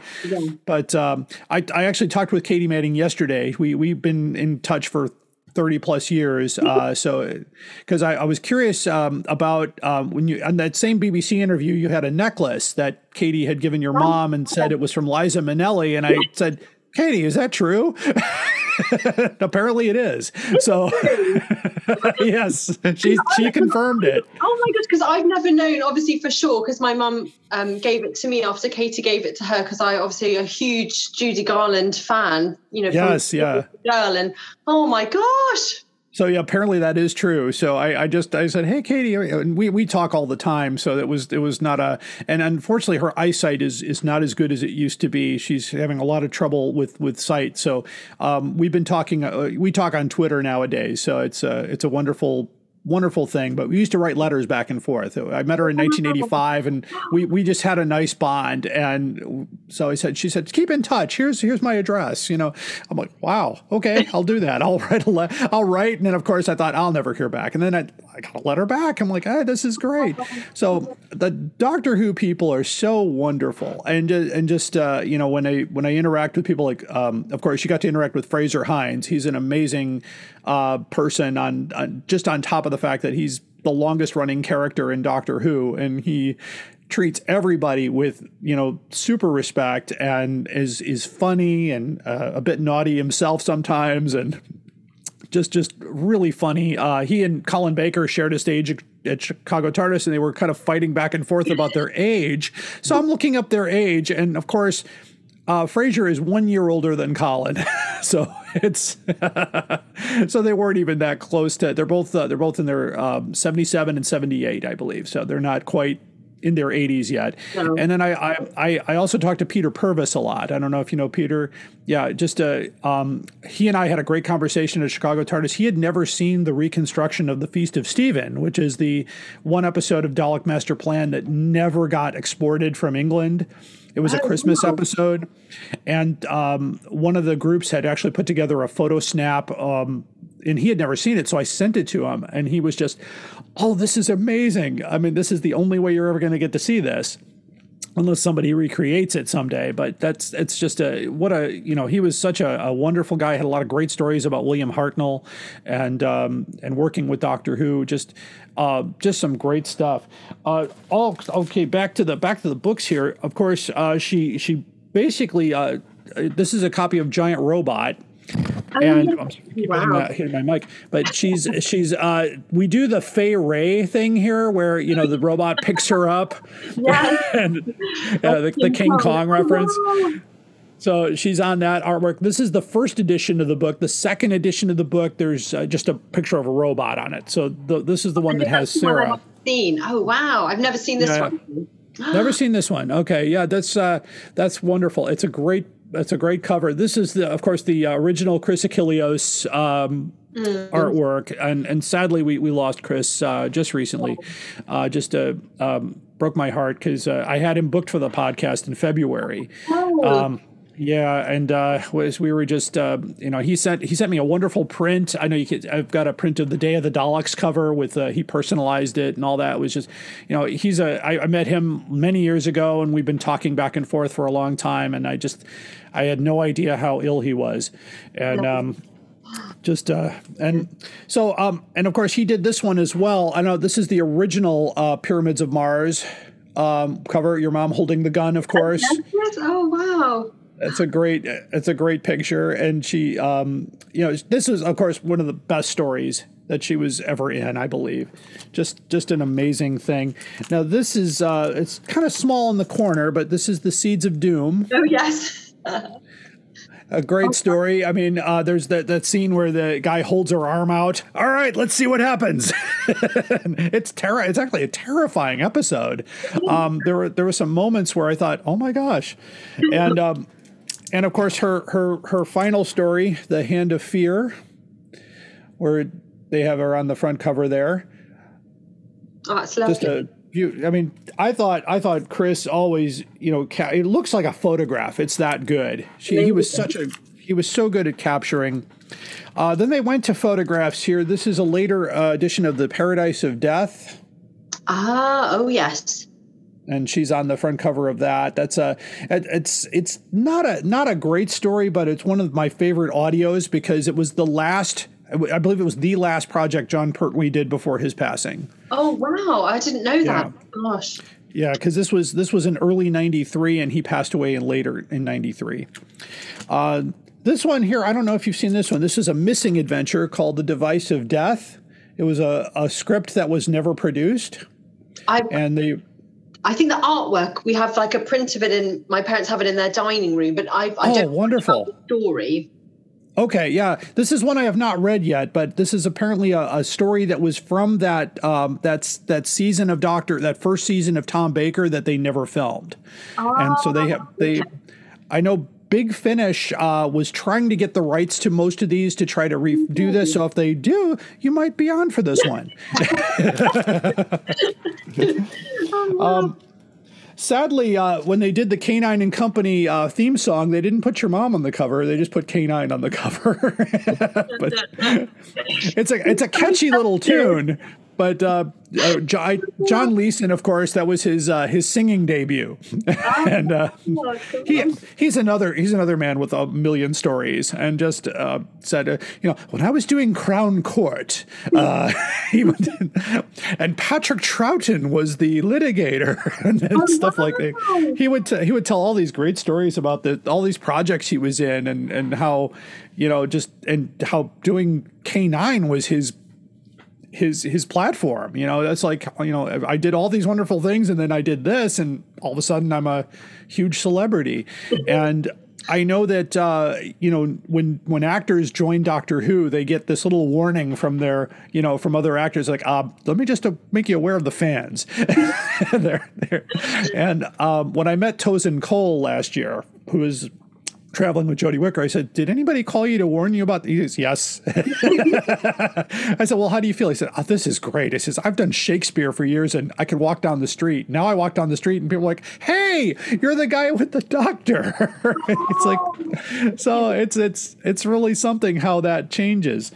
Speaker 1: But um, I, I actually talked with Katy Manning yesterday. We we've been in touch for 30 plus years. Uh, so, because I, I was curious um, about um, when you, on that same BBC interview, you had a necklace that Katy had given your mom and said it was from Liza Minnelli. And I said, Katy, is that true? Apparently it is. So, yes, she, she confirmed it.
Speaker 4: Oh my gosh, because I've never known, obviously for sure, because my mum um, gave it to me after Katy gave it to her, because I obviously a huge Judy Garland fan, you know.
Speaker 1: Yes, yeah.
Speaker 4: Girl, and oh my gosh,
Speaker 1: So yeah, apparently that is true. So I, I just I said, hey Katy, and we, we talk all the time. So it was it was not a and unfortunately her eyesight is is not as good as it used to be. She's having a lot of trouble with with sight. So um, we've been talking. Uh, we talk on Twitter nowadays. So it's a it's a wonderful wonderful thing but we used to write letters back and forth. I met her in 1985 and we we just had a nice bond and so i said she said keep in touch. Here's here's my address you know. I'm like wow okay i'll do that. I'll write a letter. i'll write and then of course i thought i'll never hear back and then i, I got a letter back. I'm like hey this is great. So the doctor who people are so wonderful and and just uh, you know when i when i interact with people like um, of course you got to interact with frazer hines. He's an amazing uh, person on, on just on top of the fact that he's the longest running character in Doctor Who, and he treats everybody with you know super respect and is is funny and uh, a bit naughty himself sometimes and just just really funny. Uh, he and Colin Baker shared a stage at- Chicago TARDIS, and they were kind of fighting back and forth about their age. So I'm looking up their age, and of course, uh, Frazer is one year older than Colin, so it's so they weren't even that close to. They're both uh, they're both in their um, 77 and 78, I believe. So they're not quite in their 80s yet. And then I, I I I also talked to Peter Purves a lot. I don't know if you know Peter. Yeah, just uh, um, he and I had a great conversation at Chicago TARDIS. He had never seen the reconstruction of the Feast of Stephen, which is the one episode of Dalek Master Plan that never got exported from England. It was a Christmas episode, and um, one of the groups had actually put together a photo snap, um, and he had never seen it, so I sent it to him, and he was just, "Oh, this is amazing! I mean, this is the only way you're ever going to get to see this." Unless somebody recreates it someday. But that's it's just a what a you know he was such a, a wonderful guy. Had a lot of great stories about William Hartnell and um, and working with Doctor Who. Just uh, just some great stuff. Uh, all okay. Back to the back to the books here. Of course, uh, she she basically uh, this is a copy of Giant Robot. And I'm keep hitting, my, hitting my mic, but she's she's uh, we do the Fay Wray thing here, where you know the robot picks her up, and uh, the, the King Kong reference. So she's on that artwork. This is the first edition of the book. The second edition of the book, there's uh, just a picture of a robot on it. So the, this is the one that has Sarah.
Speaker 4: Seen. Oh wow, I've never seen this
Speaker 1: Yeah.
Speaker 4: one.
Speaker 1: Never seen this one. Okay, yeah, that's uh, that's wonderful. It's a great it's a great cover. This is the of course the original Chris Achilleos um, artwork, and and sadly we we lost Chris uh, just recently. Uh, just uh, um, broke my heart because uh, I had him booked for the podcast in February. Um, yeah, and uh, was we were just uh, you know he sent he sent me a wonderful print. I know you could, I've got a print of the Day of the Daleks cover with uh, he personalized it and all that. It was just you know he's a I, I met him many years ago and we've been talking back and forth for a long time and I just I had no idea how ill he was and. Um, just uh and so um and of course he did this one as well i know this is the original uh pyramids of mars um cover your mom holding the gun of course
Speaker 4: Yes. Oh wow.
Speaker 1: It's a great it's a great picture and she um you know this is of course one of the best stories that she was ever in i believe just just an amazing thing now this is uh it's kind of small in the corner but this is the seeds of doom
Speaker 4: Oh yes.
Speaker 1: a great story. I mean, uh, there's that, that scene where the guy holds her arm out. All right, let's see what happens. it's terror. It's actually a terrifying episode. Um, there were there were some moments where I thought, oh my gosh, and um, and of course her her her final story, the Hand of Fear, where they have her on the front cover there
Speaker 4: Oh, that's lovely.
Speaker 1: just a you i mean i thought i thought chris always you know ca- it looks like a photograph it's that good she, he was such a he was so good at capturing uh, then they went to photographs here this is a later uh, edition of the paradise of death
Speaker 4: ah. Oh yes.
Speaker 1: And she's on the front cover of that. That's a it- it's it's not a not a great story, but it's one of my favorite audios because it was the last I believe it was the last project Jon Pertwee did before his passing.
Speaker 4: Oh wow, I didn't know
Speaker 1: Yeah.
Speaker 4: that. Gosh.
Speaker 1: Yeah, because this was this was in early '93, and he passed away in later in '93. Uh, this one here, I don't know if you've seen this one. This is a missing adventure called "The Device of Death." It was a, a script that was never produced,
Speaker 4: I
Speaker 1: and they
Speaker 4: I think the artwork we have like a print of it in my parents have it in their dining room, but I I
Speaker 1: oh
Speaker 4: don't
Speaker 1: wonderful.
Speaker 4: the story.
Speaker 1: Okay, yeah, this is one I have not read yet, but this is apparently a, a story that was from that um, that's that season of Doctor, that first season of Tom Baker that they never filmed, oh, and so they have they. I know Big Finish uh, was trying to get the rights to most of these to try to redo this. So if they do, you might be on for this one. um, sadly, uh, when they did the K9 and Company uh, theme song, they didn't put your mom on the cover. They just put K9 on the cover. but it's a it's a catchy little tune. But uh, uh, Jo- John Leeson, of course, that was his uh, his singing debut, and uh, he he's another he's another man with a million stories, and just uh, said, uh, you know, when I was doing Crown Court, uh, he would, and Patrick Troughton was the litigator and, and stuff like that. He would t- he would tell all these great stories about the all these projects he was in, and and how you know just and how doing K nine was his his his platform. You know, that's like you know I did all these wonderful things and then I did this and all of a sudden I'm a huge celebrity. and I know that uh, you know when when actors join Doctor Who, they get this little warning from their you know from other actors like, uh, let me just uh, make you aware of the fans. They're- they're- and um, when I met Tosin Cole last year, who was traveling with Jodie Whittaker, I said, "Did anybody call you to warn you about?" He says, "Yes." I said, "Well, how do you feel?" He said, oh, "This is great." He says, "I've done Shakespeare for years, and I could walk down the street. Now I walk down the street, and people are like, "Hey, you're the guy with the doctor." it's like, so it's it's it's really something how that changes.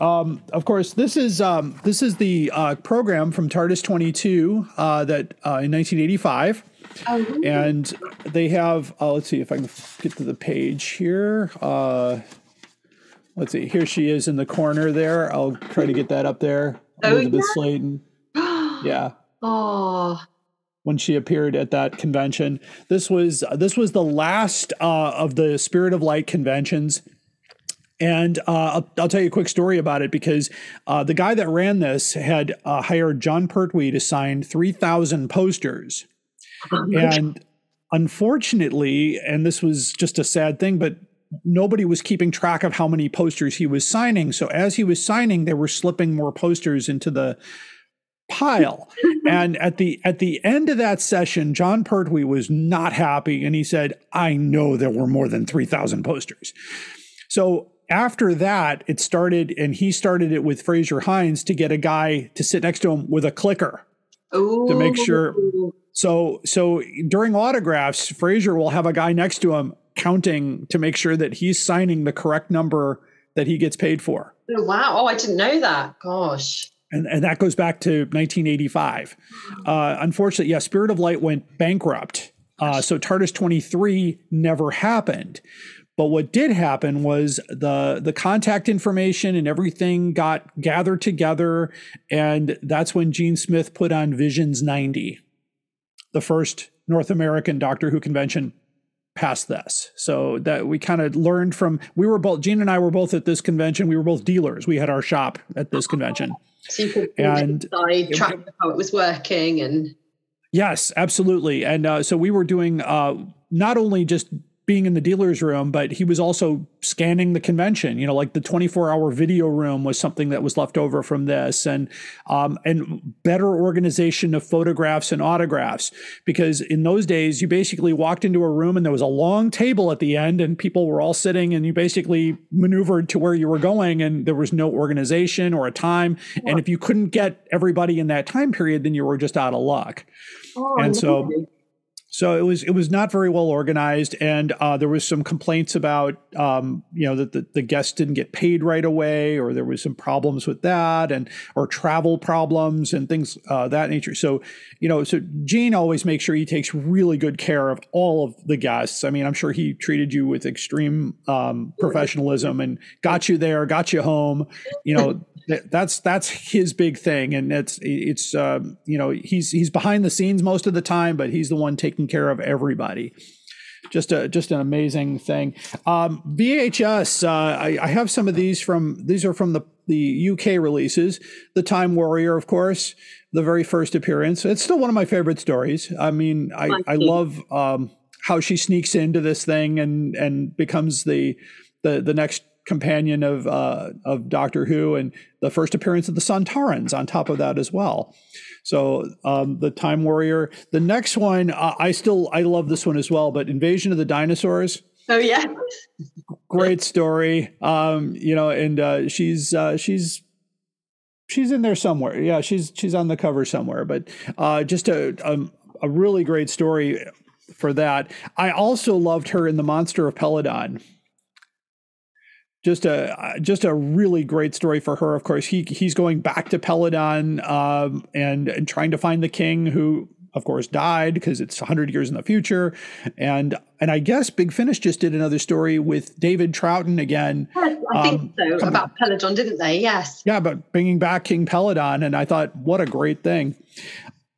Speaker 1: Um, of course, this is um, this is the uh, program from TARDIS 22 uh, that uh, in 1985 and they have uh, let's see if i can get to the page here. Uh, let's see here she is in the corner there. I'll try to get that up there.
Speaker 4: Oh,
Speaker 1: elisabeth
Speaker 4: yeah.
Speaker 1: sladen yeah.
Speaker 4: Oh,
Speaker 1: when she appeared at that convention. This was this was the last uh, of the spirit of light conventions. And uh, I'll, I'll tell you a quick story about it because uh, the guy that ran this had uh, hired Jon Pertwee to sign 3,000 posters. And unfortunately, and this was just a sad thing, but nobody was keeping track of how many posters he was signing. So as he was signing, they were slipping more posters into the pile. and at the at the end of that session, Jon Pertwee was not happy and he said, "I know there were more than 3,000 posters." So after that, it started, and he started it with Frazer Hines to get a guy to sit next to him with a clicker
Speaker 4: Ooh.
Speaker 1: to make sure. So so during autographs, Frazer will have a guy next to him counting to make sure that he's signing the correct number that he gets paid for.
Speaker 4: Oh, wow. Oh, I didn't know that. Gosh.
Speaker 1: And, and that goes back to 1985. Uh, unfortunately, yeah, Spirit of Light went bankrupt. Uh, so TARDIS 23 never happened. But what did happen was the the contact information and everything got gathered together, and that's when Gene Smith put on Visions 90, the first North American Doctor Who convention past this. So that we kind of learned from we were both Gene and I were both at this convention. We were both dealers. We had our shop at this convention.
Speaker 4: So you could
Speaker 1: And-
Speaker 4: inside track how it was working and
Speaker 1: Yes, absolutely. And uh, so we were doing uh, not only just being in the dealer's room, but he was also scanning the convention. You know, like the 24 hour video room was something that was left over from this, and um, and better organization of photographs and autographs. Because in those days, you basically walked into a room and there was a long table at the end, and people were all sitting, and you basically maneuvered to where you were going, and there was no organization or a time. And if you couldn't get everybody in that time period, then you were just out of luck.
Speaker 4: oh,
Speaker 1: And so-. So it was it was not very well organized, and uh, there was some complaints about um, you know that the, the guests didn't get paid right away, or there was some problems with that, and or travel problems and things uh, that nature. So you know, so Gene always makes sure he takes really good care of all of the guests. I mean, I'm sure he treated you with extreme um, professionalism and got you there, got you home. You know, that's that's his big thing, and it's it's um, you know he's he's behind the scenes most of the time, but he's the one taking care of everybody. Just a just an amazing thing. Um, VHS. Uh, I, I have some of these from these are from the the UK releases. The Time Warrior, of course, the very first appearance. It's still one of my favorite stories. I mean, I I love um, how she sneaks into this thing and and becomes the the the next companion of uh, of Doctor Who and the first appearance of the Sontarans on top of that as well. So um, the Time Warrior. The next one, uh, I still I love this one as well. But Invasion of the Dinosaurs,
Speaker 4: Oh yeah.
Speaker 1: great story. Um, you know, and uh, she's uh, she's she's in there somewhere. Yeah, she's she's on the cover somewhere. But uh, just a, a a really great story for that. I also loved her in the Monster of Peladon. Just a just a really great story for her. Of course, he he's going back to Peladon um, and and trying to find the king who. Of course, died because it's 100 years in the future, and and I guess Big Finish just did another story with David Troughton again.
Speaker 4: Yes, I think
Speaker 1: Um,
Speaker 4: so. About Peladon, didn't they? Yes.
Speaker 1: Yeah, but bringing back King Peladon, and I thought, what a great thing.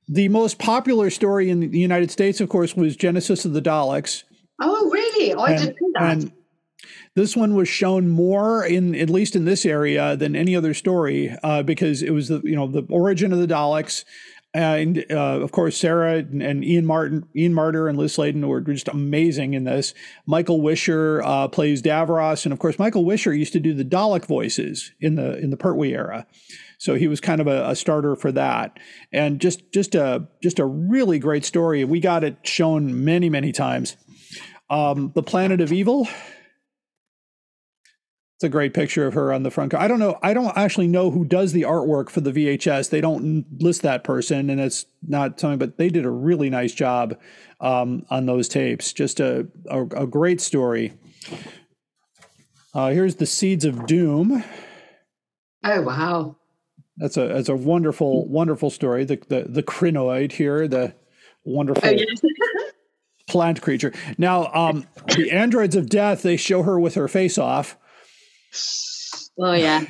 Speaker 1: The most popular story in the United States, of course, was Genesis of the Daleks.
Speaker 4: Oh, really? Oh, I
Speaker 1: and,
Speaker 4: didn't know that.
Speaker 1: and this one was shown more in at least in this area than any other story uh, because it was the you know the origin of the Daleks. And uh, of course, Sarah and, and Ian Martin, Ian Marter, and Liz Sladen were just amazing in this. Michael Wisher uh, plays Davros, and of course, Michael Wisher used to do the Dalek voices in the in the Pertwee era, so he was kind of a, a starter for that. And just just a just a really great story. We got it shown many many times. Um, the Planet of Evil. It's a great picture of her on the front. I don't know. I don't actually know who does the artwork for the VHS. They don't list that person, and it's not something. But they did a really nice job um, on those tapes. Just a a, a great story. Uh, here's the Seeds of Doom.
Speaker 4: oh, wow.
Speaker 1: That's a that's a wonderful wonderful story. The the the Krynoid here, the wonderful
Speaker 4: Oh, yes.
Speaker 1: plant creature. Now, um, the androids of death. They show her with her face off.
Speaker 4: Oh, yeah.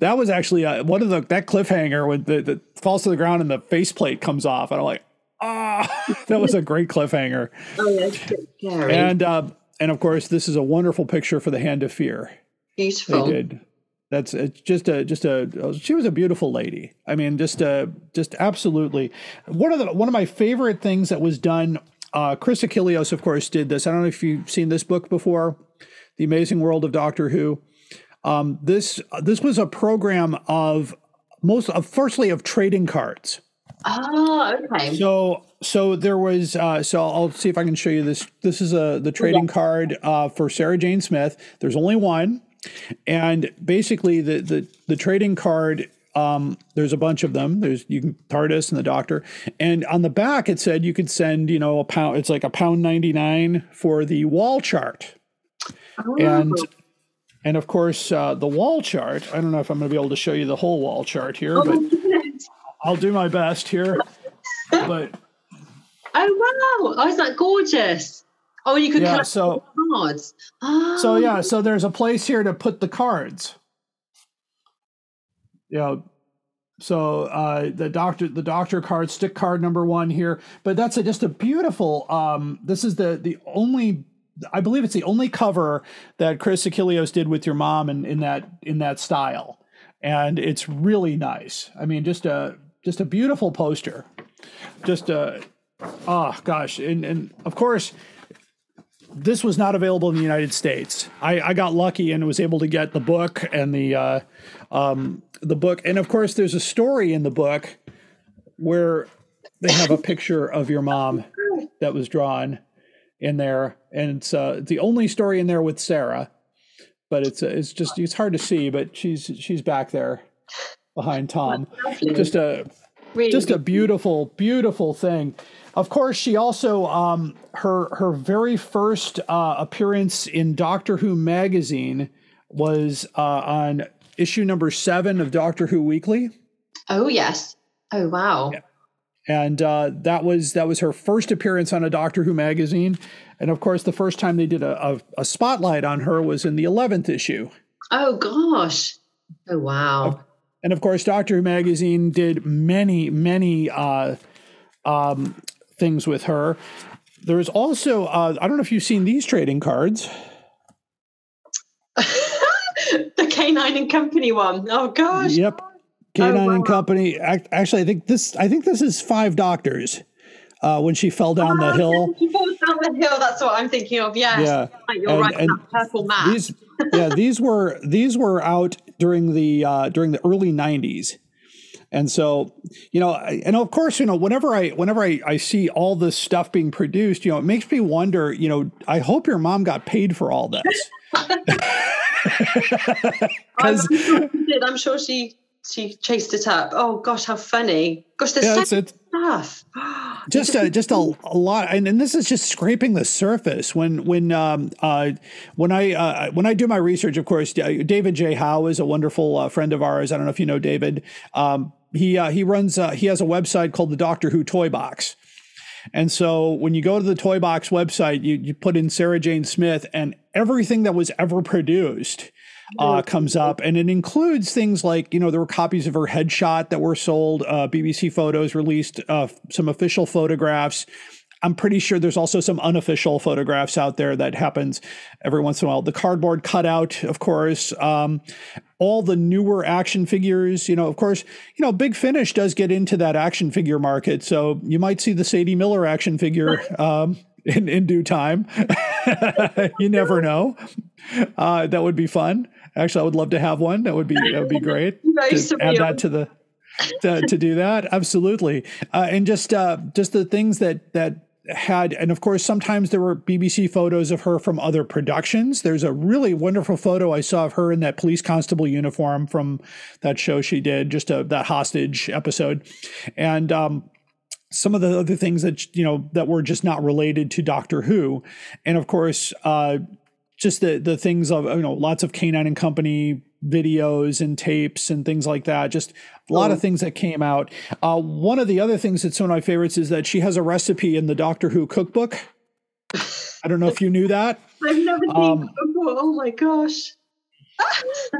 Speaker 1: that was actually uh, one of the that cliffhanger when the, the falls to the ground and the faceplate comes off, and I'm like, ah, that was a great cliffhanger.
Speaker 4: Oh, yeah. It's a bit scary.
Speaker 1: And uh, and of course, this is a wonderful picture for the Hand of Fear. They
Speaker 4: Beautiful.
Speaker 1: did. That's it's just a just a she was a beautiful lady. I mean, just a just absolutely one of the one of my favorite things that was done. Uh, Chris Achilleos, of course, did this. I don't know if you've seen this book before, The Amazing World of Doctor Who. Um, this this was a program of most of firstly of trading cards.
Speaker 4: Oh, okay.
Speaker 1: So so there was uh, so I'll see if I can show you this. This is a the trading card uh, for Sarah Jane Smith. There's only one, and basically the the the trading card. Um, there's a bunch of them. There's you can TARDIS and the Doctor, and on the back it said you could send you know a pound. It's like a pound ninety nine for the wall chart, and and of course uh, the wall chart. I don't know if I'm going to be able to show you the whole wall chart here, but I'll do my best here. But
Speaker 4: Oh, wow. Oh, isn't that gorgeous? Oh, you could
Speaker 1: Yeah, so-
Speaker 4: cards. Oh.
Speaker 1: So yeah, so there's a place here to put the cards. You know, so uh, the doctor, the doctor card, stick card number one here. But that's a, just a beautiful. Um, this is the the only, I believe it's the only cover that Chris Achilleos did with your mom in, in that in that style, and it's really nice. I mean, just a just a beautiful poster. Just a, oh gosh, and and of course this was not available in the United States. I, I got lucky and was able to get the book and the uh, um, the book, and of course, there's a story in the book where they have a picture of your mom that was drawn in there, and it's uh, the only story in there with Sarah. But it's uh, it's just it's hard to see, but she's she's back there behind Tom. Just a
Speaker 4: really
Speaker 1: just a beautiful, beautiful thing. Of course, she also um, her her very first uh, appearance in Doctor Who magazine was uh, on issue number seven of Doctor Who Weekly,
Speaker 4: Oh yes. Oh wow.
Speaker 1: And uh, that was that was her first appearance on a Doctor Who magazine. And of course, the first time they did a, a, a spotlight on her was in the eleventh issue.
Speaker 4: Oh gosh. Oh wow.
Speaker 1: And of course, Doctor Who magazine did many, many uh, um, things with her. There's also, uh, I don't know if you've seen these trading cards.
Speaker 4: the K9 and Company one. Oh gosh.
Speaker 1: Yep, K9
Speaker 4: Oh,
Speaker 1: and. Company. Actually, I think this, I think this is Five Doctors. Uh, when she fell down the hill.
Speaker 4: She falls down the hill. That's what I'm thinking of. Yes.
Speaker 1: Yeah.
Speaker 4: Right, You're
Speaker 1: And-
Speaker 4: right.
Speaker 1: and
Speaker 4: that purple map.
Speaker 1: These, yeah, these were these were out during the uh, during the early '90s, and so you know, and of course, you know, whenever I whenever I, I see all this stuff being produced, you know, it makes me wonder. You know, I hope your mom got paid for all this.
Speaker 4: I'm sure. I'm sure she she chased it up. Oh gosh, how funny! Gosh, there's
Speaker 1: Yeah,
Speaker 4: so stuff.
Speaker 1: just a, just a, a lot and, and this is just scraping the surface when when um uh when i uh when i do my research of course uh, david j howe is a wonderful uh, friend of ours i don't know if you know david um he uh, he runs uh, he has a website called the doctor who toy box and so when you go to the toy box website you, you put in sarah jane smith and everything that was ever produced uh, comes up, and it includes things like you know there were copies of her headshot that were sold. Uh, BBC Photos released uh, some official photographs. I'm pretty sure there's also some unofficial photographs out there that happens every once in a while. The cardboard cutout, of course. Um, all the newer action figures, you know, of course, you know, Big Finish does get into that action figure market, so you might see the Sadie Miller action figure um, in in due time. you never know. Uh, that would be fun. Actually, I would love to have one. That would be that would be great.
Speaker 4: Very
Speaker 1: to add that to the to, to do that. Absolutely, uh, and just uh, just the things that that had, and of course, sometimes there were BBC photos of her from other productions. There's a really wonderful photo I saw of her in that police constable uniform from that show she did, just a, that hostage episode, and. Um, some of the other things that you know that were just not related to Doctor Who, and of course, uh, just the the things of you know lots of K9 and Company videos and tapes and things like that. Just a lot of things that came out. Uh, one of the other things that's one of my favorites is that she has a recipe in the Doctor Who cookbook. I don't know if you knew that.
Speaker 4: I've never seen
Speaker 1: Um,
Speaker 4: that before. Oh my gosh.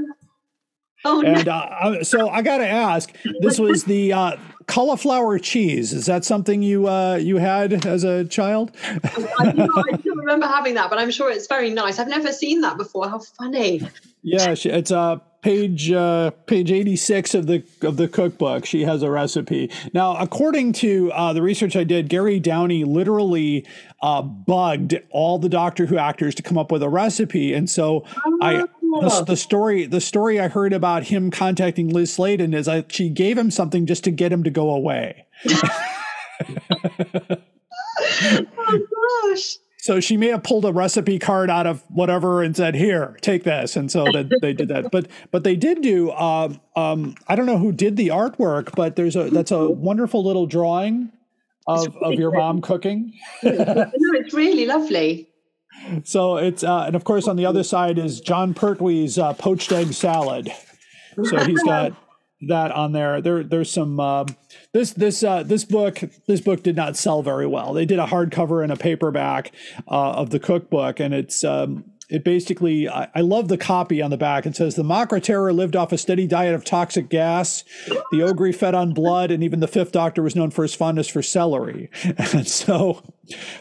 Speaker 4: oh no.
Speaker 1: And uh, so I got to ask, this was the uh, cauliflower cheese. Is that something you uh, you had as a child?
Speaker 4: I, you know, I don't remember having that, but I'm sure it's very nice. I've never seen that before. How funny.
Speaker 1: Yeah, it's uh, page uh, page eighty six of the of the cookbook. She has a recipe. Now, according to uh, the research I did, Gary Downie literally uh, bugged all the Doctor Who actors to come up with a recipe, and so I the, the story the story I heard about him contacting Liz Sladen is I, she gave him something just to get him to go away.
Speaker 4: Oh gosh.
Speaker 1: So she may have pulled a recipe card out of whatever and said, "Here, take this," and so that they did that. But but they did do. Um, um, I don't know who did the artwork, but there's a that's a wonderful little drawing of of your mom cooking.
Speaker 4: no, it's really lovely.
Speaker 1: So it's uh, and of course on the other side is Jon Pertwee's uh, poached egg salad. So he's got that on there. There there's some um, this this uh, this book this book did not sell very well. They did a hardcover and a paperback uh, of the cookbook, and it's. Um, it basically, I, I love the copy on the back. It says the Macra terror lived off a steady diet of toxic gas. The Ogri fed on blood, and even the Fifth Doctor was known for his fondness for celery. And so,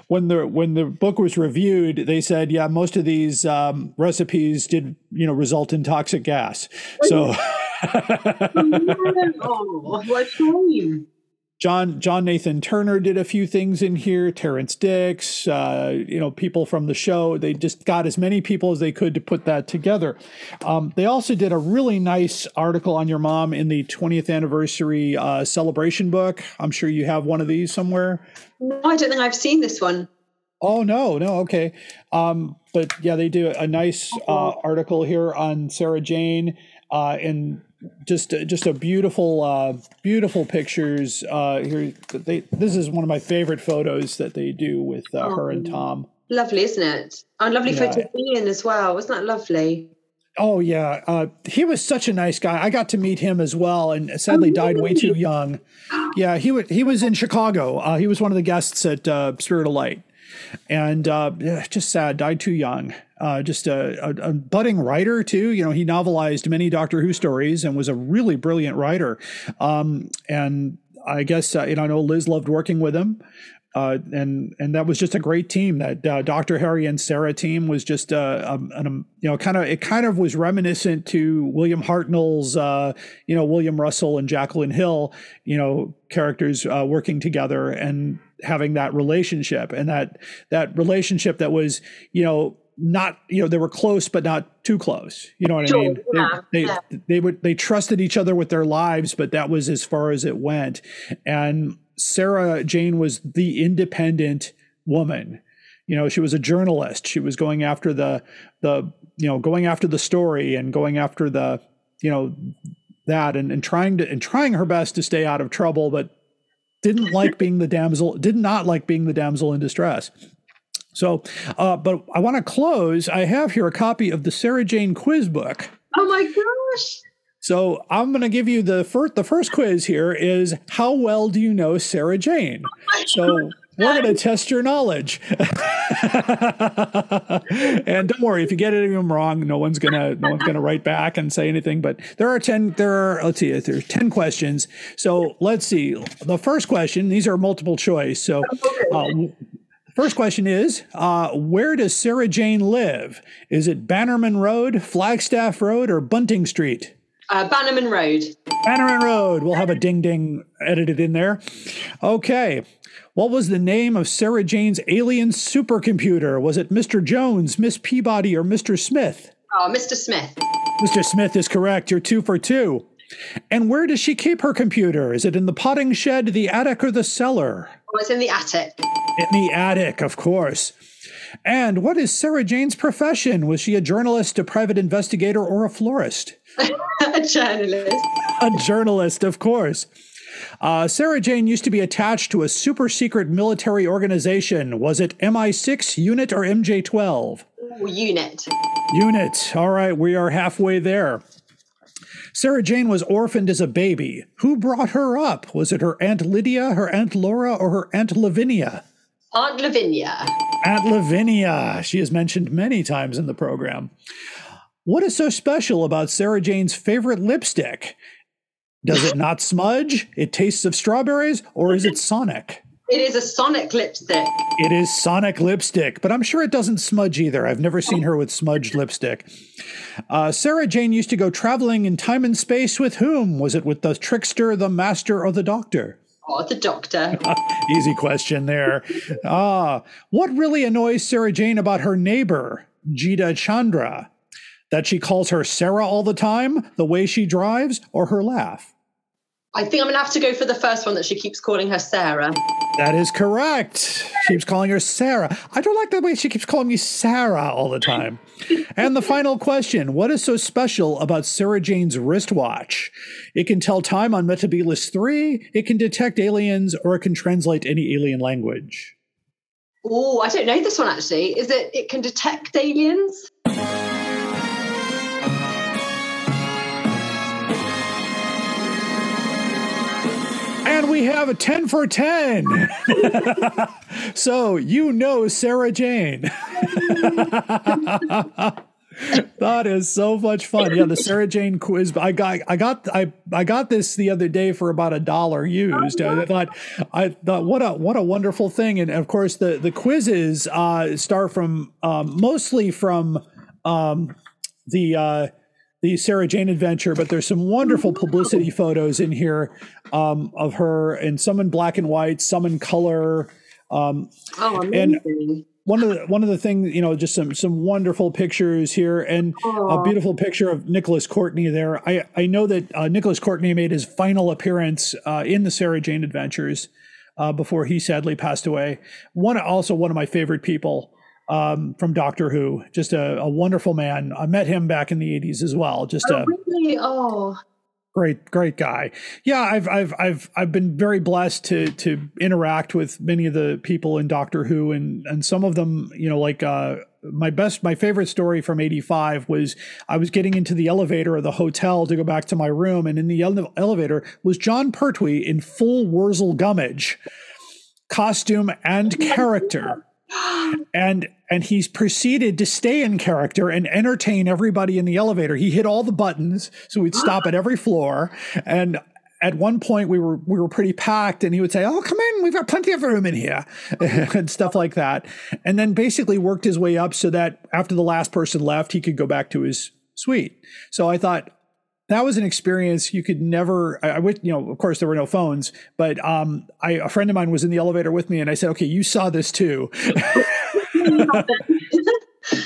Speaker 1: when the when the book was reviewed, they said, yeah, most of these um, recipes did you know result in toxic gas. So.
Speaker 4: oh, what a shame.
Speaker 1: John John Nathan Turner did a few things in here. Terrance Dicks, uh, you know, people from the show. They just got as many people as they could to put that together. Um, they also did a really nice article on your mom in the 20th anniversary uh, celebration book. I'm sure you have one of these somewhere.
Speaker 4: No, I don't think I've seen this one.
Speaker 1: Oh no, no, okay. Um, but yeah, they do a nice uh, article here on Sarah Jane, uh, and just just a beautiful uh, beautiful pictures uh, here. They this is one of my favorite photos that they do with uh, her and Tom.
Speaker 4: Lovely, isn't it? And lovely
Speaker 1: Yeah.
Speaker 4: photo of Ian as well. Wasn't that lovely?
Speaker 1: Oh yeah, uh, he was such a nice guy. I got to meet him as well, and sadly died way too young. Yeah, he was he was in Chicago. Uh, he was one of the guests at uh, Spirit of Light, and uh, just sad, died too young. Uh, just a, a, a budding writer too. You know, he novelized many Doctor Who stories and was a really brilliant writer. Um, and I guess uh, you know, I know Liz loved working with him. Uh, and and that was just a great team. That uh, Dr. Harry and Sarah team was just uh, um, an, um, you know kind of it kind of was reminiscent to William Hartnell's uh, you know William Russell and Jacqueline Hill you know characters uh, working together and having that relationship and that that relationship that was you know not you know they were close but not too close you know what
Speaker 4: Sure,
Speaker 1: i mean
Speaker 4: yeah,
Speaker 1: they,
Speaker 4: yeah.
Speaker 1: they they would they trusted each other with their lives but that was as far as it went and sarah jane was the independent woman. You know she was a journalist. She was going after the the you know going after the story and going after the you know that and, and trying to and trying her best to stay out of trouble but didn't like being the damsel did not like being the damsel in distress. So uh, but i want to close. I have here a copy of the sarah jane quiz book.
Speaker 4: Oh my gosh.
Speaker 1: So I'm going to give you the first. The first quiz here is how well do you know Sarah Jane? So we're going to test your knowledge. and don't worry, if you get any of them wrong, no one's gonna no one's gonna write back and say anything. But there are ten. There are let's see, there's ten questions. So let's see. The first question. These are multiple choice. So. Uh, First question is uh, Where does Sarah Jane live? Is it Bannerman Road, Flagstaff Road, or Bunting Street?
Speaker 4: Uh, Bannerman Road.
Speaker 1: Bannerman Road. We'll have a ding ding edited in there. Okay. What was the name of Sarah Jane's alien supercomputer? Was it Mr. Jones, Miss Peabody, or Mr. Smith?
Speaker 4: Oh, Mr. Smith.
Speaker 1: Mr. Smith is correct. You're two for two. And where does she keep her computer? Is it in the potting shed, the attic, or the cellar?
Speaker 4: Oh, it's in the attic.
Speaker 1: In the attic, of course. And what is Sarah Jane's profession? Was she a journalist, a private investigator, or a florist?
Speaker 4: a journalist.
Speaker 1: a journalist, of course. Uh, Sarah Jane used to be attached to a super secret military organization. Was it MI6 unit or MJ12?
Speaker 4: Ooh, unit.
Speaker 1: Unit. All right, we are halfway there. Sarah Jane was orphaned as a baby. Who brought her up? Was it her Aunt Lydia, her Aunt Laura, or her Aunt Lavinia?
Speaker 4: Aunt Lavinia.
Speaker 1: Aunt Lavinia. She is mentioned many times in the program. What is so special about Sarah Jane's favorite lipstick? Does it not smudge? It tastes of strawberries, or is it Sonic?
Speaker 4: It is a Sonic lipstick.
Speaker 1: It is Sonic lipstick, but I'm sure it doesn't smudge either. I've never seen her with smudged lipstick. Uh, Sarah Jane used to go traveling in time and space with whom? Was it with the trickster, the master, or the doctor?
Speaker 4: Oh, the doctor.
Speaker 1: Easy question there. Ah, what really annoys Sarah Jane about her neighbor, Gita Chandra? That she calls her Sarah all the time, the way she drives, or her laugh?
Speaker 4: I think I'm to have to go for the first one that she keeps calling her Sarah.
Speaker 1: That is correct. She keeps calling her Sarah. I don't like the way she keeps calling me Sarah all the time. and the final question What is so special about Sarah Jane's wristwatch? It can tell time on Metabulus 3, it can detect aliens, or it can translate any alien language.
Speaker 4: Oh, I don't know this one actually. Is it it can detect aliens?
Speaker 1: And we have a 10 for 10. so you know Sarah Jane. that is so much fun. Yeah, the Sarah Jane quiz. I got I got I I got this the other day for about a dollar used. I thought I thought what a what a wonderful thing. And of course the the quizzes uh start from um, mostly from um the uh the Sarah Jane adventure, but there's some wonderful publicity photos in here um, of her, and some in black and white, some in color. Um,
Speaker 4: Oh,
Speaker 1: And- one of the one of the things, you know, just some some wonderful pictures here, and a beautiful picture of Nicholas Courtney there. I I know that uh, Nicholas Courtney made his final appearance uh, in the Sarah Jane Adventures uh, before he sadly passed away. One also one of my favorite people um, from Doctor Who, just a, a wonderful man. I met him back in the '80s as well. Just a
Speaker 4: Oh, really? Oh,
Speaker 1: great great guy yeah i've i've i've i've been very blessed to to interact with many of the people in doctor who and and some of them you know like uh my best my favorite story from 85 was i was getting into the elevator of the hotel to go back to my room and in the ele- elevator was jon pertwee in full wurzel gummidge costume and character and and he's proceeded to stay in character and entertain everybody in the elevator. He hit all the buttons, so we'd stop at every floor. And at one point, we were we were pretty packed, and he would say, "Oh, come in, we've got plenty of room in here," and stuff like that. And then basically worked his way up so that after the last person left, he could go back to his suite. So I thought. That was an experience you could never. I, I would, you know, of course there were no phones, but um, I, a friend of mine was in the elevator with me, and I said, "Okay, you saw this too."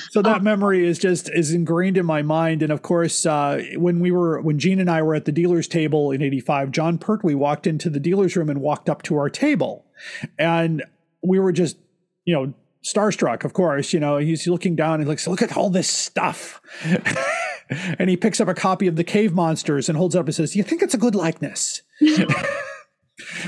Speaker 1: so that memory is just is ingrained in my mind. And of course uh, when we were when gene and i were at the dealer's table in 85 jon pertwee walked into the dealer's room and walked up to our table. And we were just you know starstruck of course. You know he's looking down and like look at all this stuff. And he picks up a copy of the cave monsters and holds it up and says you think it's a good likeness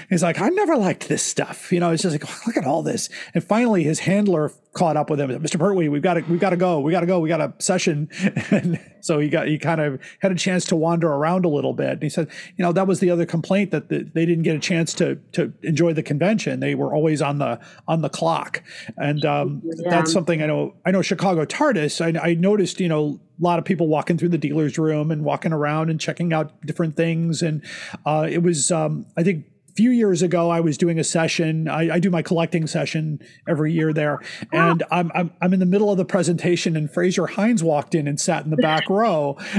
Speaker 1: He's like, I never liked this stuff. You know, it's just like, look at all this. And finally, his handler caught up with him. Mr. Pertwee, we've got to, we've got to go. We got to go. We got a session. And so he got, he kind of had a chance to wander around a little bit. And he said, you know, that was the other complaint that the, they didn't get a chance to, to enjoy the convention. They were always on the, on the clock. And um,
Speaker 4: Yeah.
Speaker 1: that's something I know, I know Chicago TARDIS. I, I noticed, you know, a lot of people walking through the dealer's room and walking around and checking out different things. And uh, it was, um, I think, few years ago i was doing a session. I, I do my collecting session every year there. And I'm, I'm i'm in the middle of the presentation and frazer hines walked in and sat in the back row.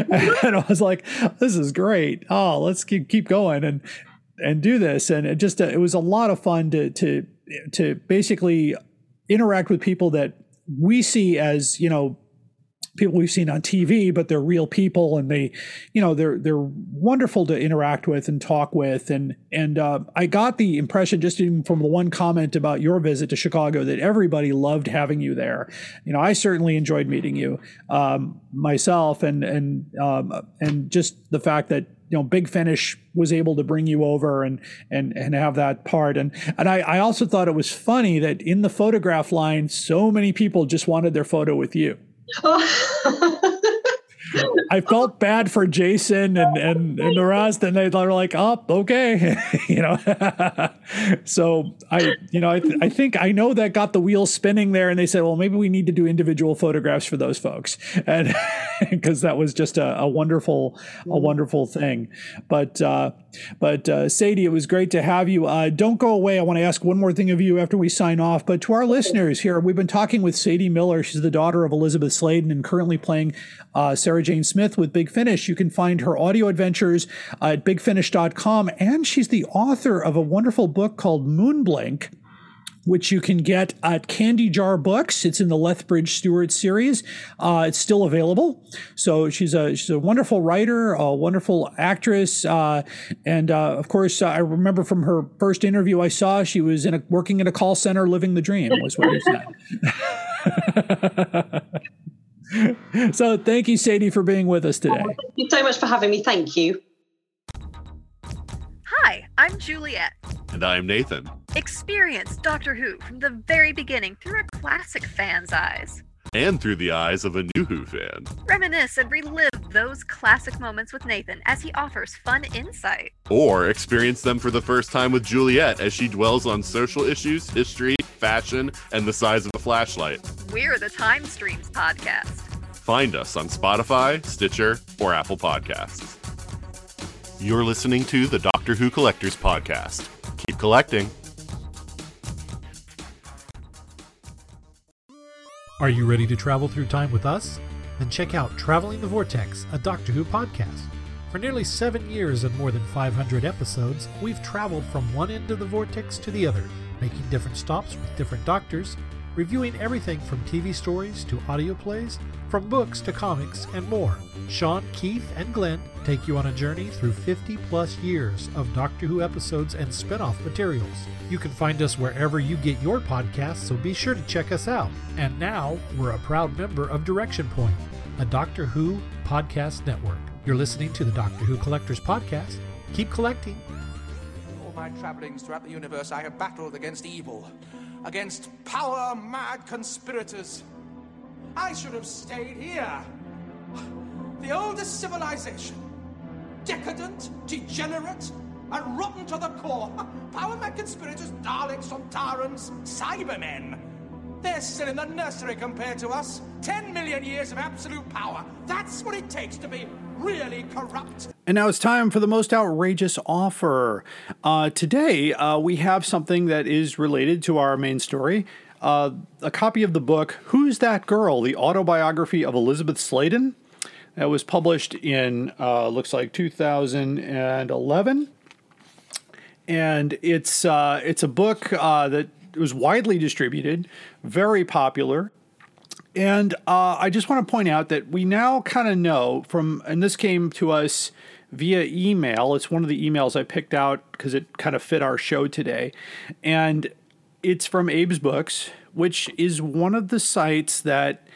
Speaker 1: And i was like this is great. Oh let's keep keep going and and do this. And it just uh, it was a lot of fun to to to basically interact with people that we see as you know people we've seen on TV, but they're real people, and they, you know, they're they're wonderful to interact with and talk with, and and uh, I got the impression just even from the one comment about your visit to Chicago that everybody loved having you there. You know, I certainly enjoyed meeting you um, myself, and and um, and just the fact that you know Big Finish was able to bring you over and and and have that part, and and I, I also thought it was funny that in the photograph line, so many people just wanted their photo with you. Oh. I felt bad for Jason and, and, and the rest, and they were like, "Oh, okay," you know. so I, you know, I, th- I think I know that got the wheels spinning there, and they said, "Well, maybe we need to do individual photographs for those folks," and because that was just a, a wonderful, a wonderful thing. But uh, but uh, Sadie, it was great to have you. Uh, don't go away. I want to ask one more thing of you after we sign off. But to our listeners here, we've been talking with Sadie Miller. She's the daughter of Elisabeth Sladen and currently playing uh, Sarah Jane Smith with Big Finish. You can find her audio adventures at bigfinish.com. And she's the author of a wonderful book called Moonblink which you can get at Candy Jar Books. It's in the Lethbridge Stewart series. Uh, it's still available. So she's a she's a wonderful writer, a wonderful actress, uh, and uh, of course, I remember from her first interview I saw she was in a, working in a call center, living the dream. Was what you said. so thank you, Sadie, for being with us today.
Speaker 4: Thank you so much for having me. Thank you.
Speaker 8: Hi, I'm Juliet.
Speaker 9: And I'm Nathan.
Speaker 8: Experience Doctor Who from the very beginning through a classic fan's eyes.
Speaker 9: And through the eyes of a new Who fan.
Speaker 8: Reminisce and relive those classic moments with Nathan as he offers fun insight.
Speaker 9: Or experience them for the first time with Juliet as she dwells on social issues, history, fashion, and the size of a flashlight.
Speaker 8: We're the Time Streams podcast.
Speaker 9: Find us on Spotify, Stitcher, or Apple Podcasts. You're listening to the Doctor Who Collectors Podcast. Keep collecting.
Speaker 10: Are you ready to travel through time with us? Then check out Traveling the Vortex, a Doctor Who podcast. For nearly seven years and more than 500 episodes, we've traveled from one end of the vortex to the other, making different stops with different doctors, reviewing everything from TV stories to audio plays, from books to comics, and more. Sean, Keith, and Glenn take you on a journey through 50 plus years of Doctor Who episodes and spin off materials. You can find us wherever you get your podcasts, so be sure to check us out. And now, we're a proud member of Direction Point, a Doctor Who podcast network. You're listening to the Doctor Who Collectors Podcast. Keep collecting.
Speaker 11: all my travelings throughout the universe, I have battled against evil, against power mad conspirators. I should have stayed here. The oldest civilization. Decadent, degenerate, and rotten to the core. Power mad conspirators, Daleks, Sontarans, Cybermen. They're still in the nursery compared to us. Ten million years of absolute power. That's what it takes to be really corrupt.
Speaker 1: And now it's time for the most outrageous offer. Uh, today, uh, we have something that is related to our main story. Uh, a copy of the book, Who's That Girl? The Autobiography of Elisabeth Sladen. That was published in, uh, looks like 2011. And it's, uh, it's a book uh, that was widely distributed, very popular. And I just want to point out that we now kind of know from, and this came to us via email. It's one of the emails I picked out because it kind of fit our show today. And it's from Abe's Books, which is one of the sites that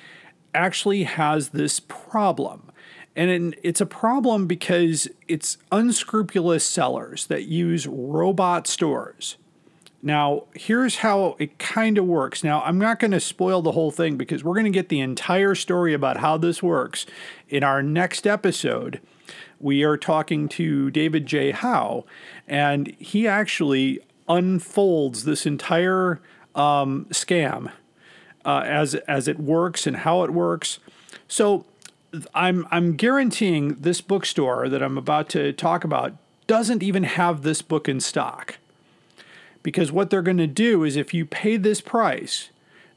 Speaker 1: actually has this problem. And it's a problem because it's unscrupulous sellers that use robot stores. Now, here's how it kind of works. Now, I'm not going to spoil the whole thing because we're going to get the entire story about how this works in our next episode. We are talking to David J. Howe, and he actually unfolds this entire um, scam uh, as as it works and how it works. So, I'm I'm guaranteeing this bookstore that I'm about to talk about doesn't even have this book in stock because what they're going to do is if you pay this price,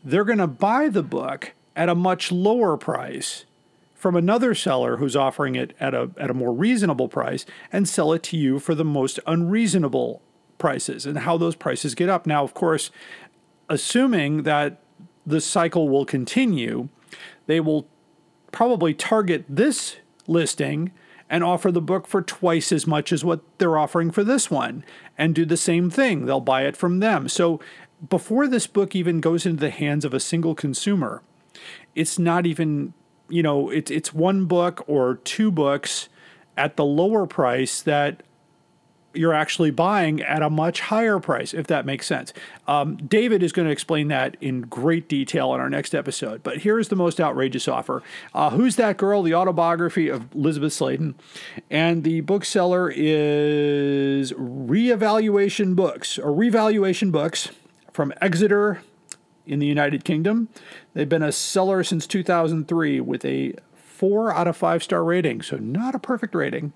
Speaker 1: they're going to buy the book at a much lower price from another seller who's offering it at a at a more reasonable price and sell it to you for the most unreasonable prices and how those prices get up. Now, of course, assuming that the cycle will continue, they will probably target this listing and offer the book for twice as much as what they're offering for this one and do the same thing. They'll buy it from them. So before this book even goes into the hands of a single consumer, it's not even, you know, it's it's one book or two books at the lower price that you're actually buying at a much higher price, if that makes sense. Um, David is going to explain that in great detail in our next episode. But here's the most outrageous offer uh, Who's That Girl? The autobiography of Elisabeth Sladen. And the bookseller is Reevaluation Books, or Revaluation Books from Exeter in the United Kingdom. They've been a seller since 2003 with a four out of five star rating, so not a perfect rating.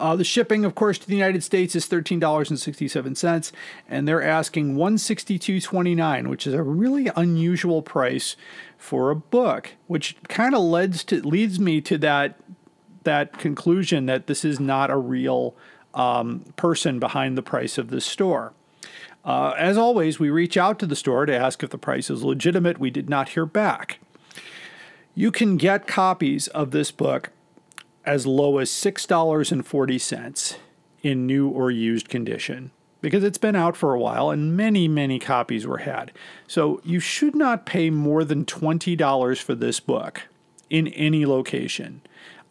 Speaker 1: Uh, the shipping, of course, to the United States is thirteen dollars and sixty-seven cents, and they're asking one sixty-two twenty-nine, which is a really unusual price for a book. Which kind of leads to leads me to that that conclusion that this is not a real um, person behind the price of this store. Uh, as always, we reach out to the store to ask if the price is legitimate. We did not hear back. You can get copies of this book as low as $6.40 in new or used condition because it's been out for a while and many, many copies were had. So you should not pay more than $20 for this book in any location.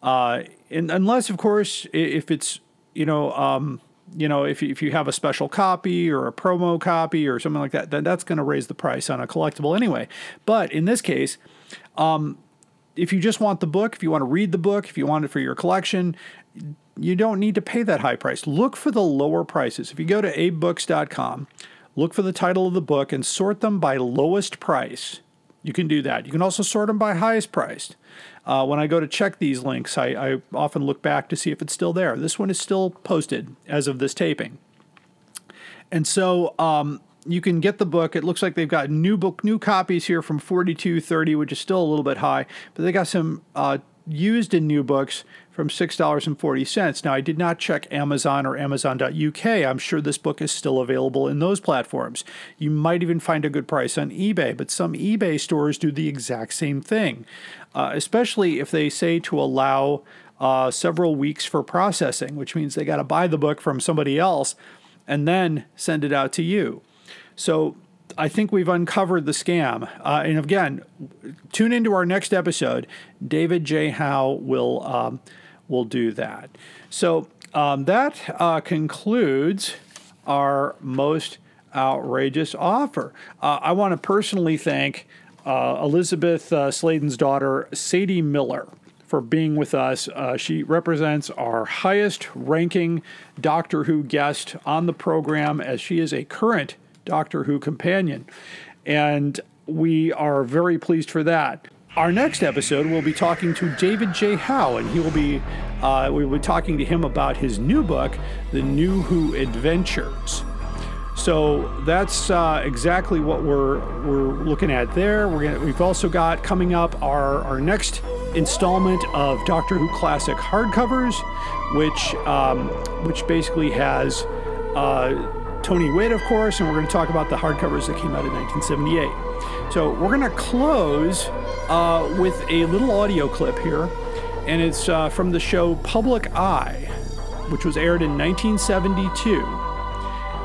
Speaker 1: Uh, and unless, of course, if it's, you know, um, you know, if you, if you have a special copy or a promo copy or something like that, then that's going to raise the price on a collectible anyway. But in this case, um, if you just want the book, if you want to read the book, if you want it for your collection, you don't need to pay that high price. Look for the lower prices. If you go to abebooks.com, look for the title of the book and sort them by lowest price. You can do that. You can also sort them by highest priced. Uh, when I go to check these links, I, I often look back to see if it's still there. This one is still posted as of this taping. And so um, you can get the book. It looks like they've got new book, new copies here from 4230, which is still a little bit high, but they got some uh, used and new books from $6.40. Now, I did not check Amazon or Amazon.uk. I'm sure this book is still available in those platforms. You might even find a good price on eBay, but some eBay stores do the exact same thing, uh, especially if they say to allow uh, several weeks for processing, which means they got to buy the book from somebody else and then send it out to you. So I think we've uncovered the scam. Uh, and again, tune into our next episode. David J. Howe will um, we'll do that. So um, that uh, concludes our most outrageous offer. Uh, I want to personally thank uh, Elisabeth uh, Sladen's daughter, Sadie Miller, for being with us. Uh, she represents our highest ranking Doctor Who guest on the program as she is a current Doctor Who companion. And we are very pleased for that. Our next episode, we'll be talking to David J. Howe, and he will be uh, we will be talking to him about his new book, The New Who Adventures. So that's uh, exactly what we're we're looking at there. We're gonna, we've also got coming up our our next installment of Doctor Who Classic hardcovers, which um, which basically has uh, Tony Witt, of course, and we're going to talk about the hardcovers that came out in 1978. So we're going to close uh, with a little audio clip here, and it's uh, from the show Public Eye, which was aired in 1972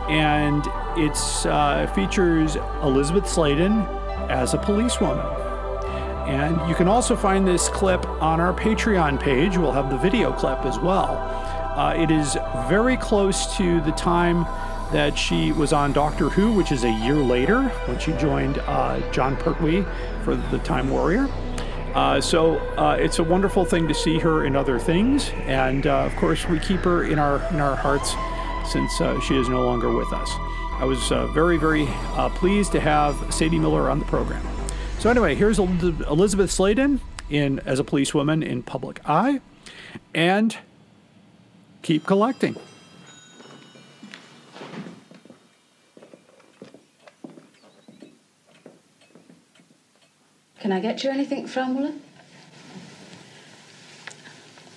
Speaker 1: and it uh, features Elisabeth Sladen as a policewoman. And you can also find this clip on our Patreon page. We'll have the video clip as well. Uh, it is very close to the time that she was on Doctor Who, which is a year later when she joined uh, Jon Pertwee for the Time Warrior. Uh, so uh, it's a wonderful thing to see her in other things, and uh, of course we keep her in our in our hearts since uh, she is no longer with us. I was uh, very, very uh, pleased to have Sadie Miller on the program. So anyway, here's Elisabeth Sladen in as a policewoman in Public Eye, and keep collecting.
Speaker 12: Can I get you anything, Frau Muller?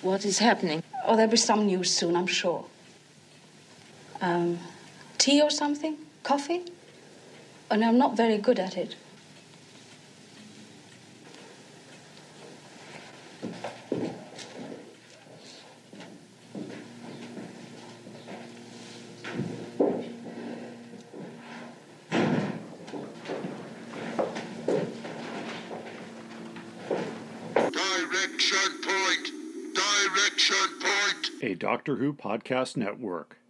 Speaker 12: What is happening? Oh, there'll be some news soon, I'm sure. Um, tea or something? Coffee? and I'm not very good at it.
Speaker 9: Direction point! Direction point!
Speaker 1: A Doctor Who podcast network.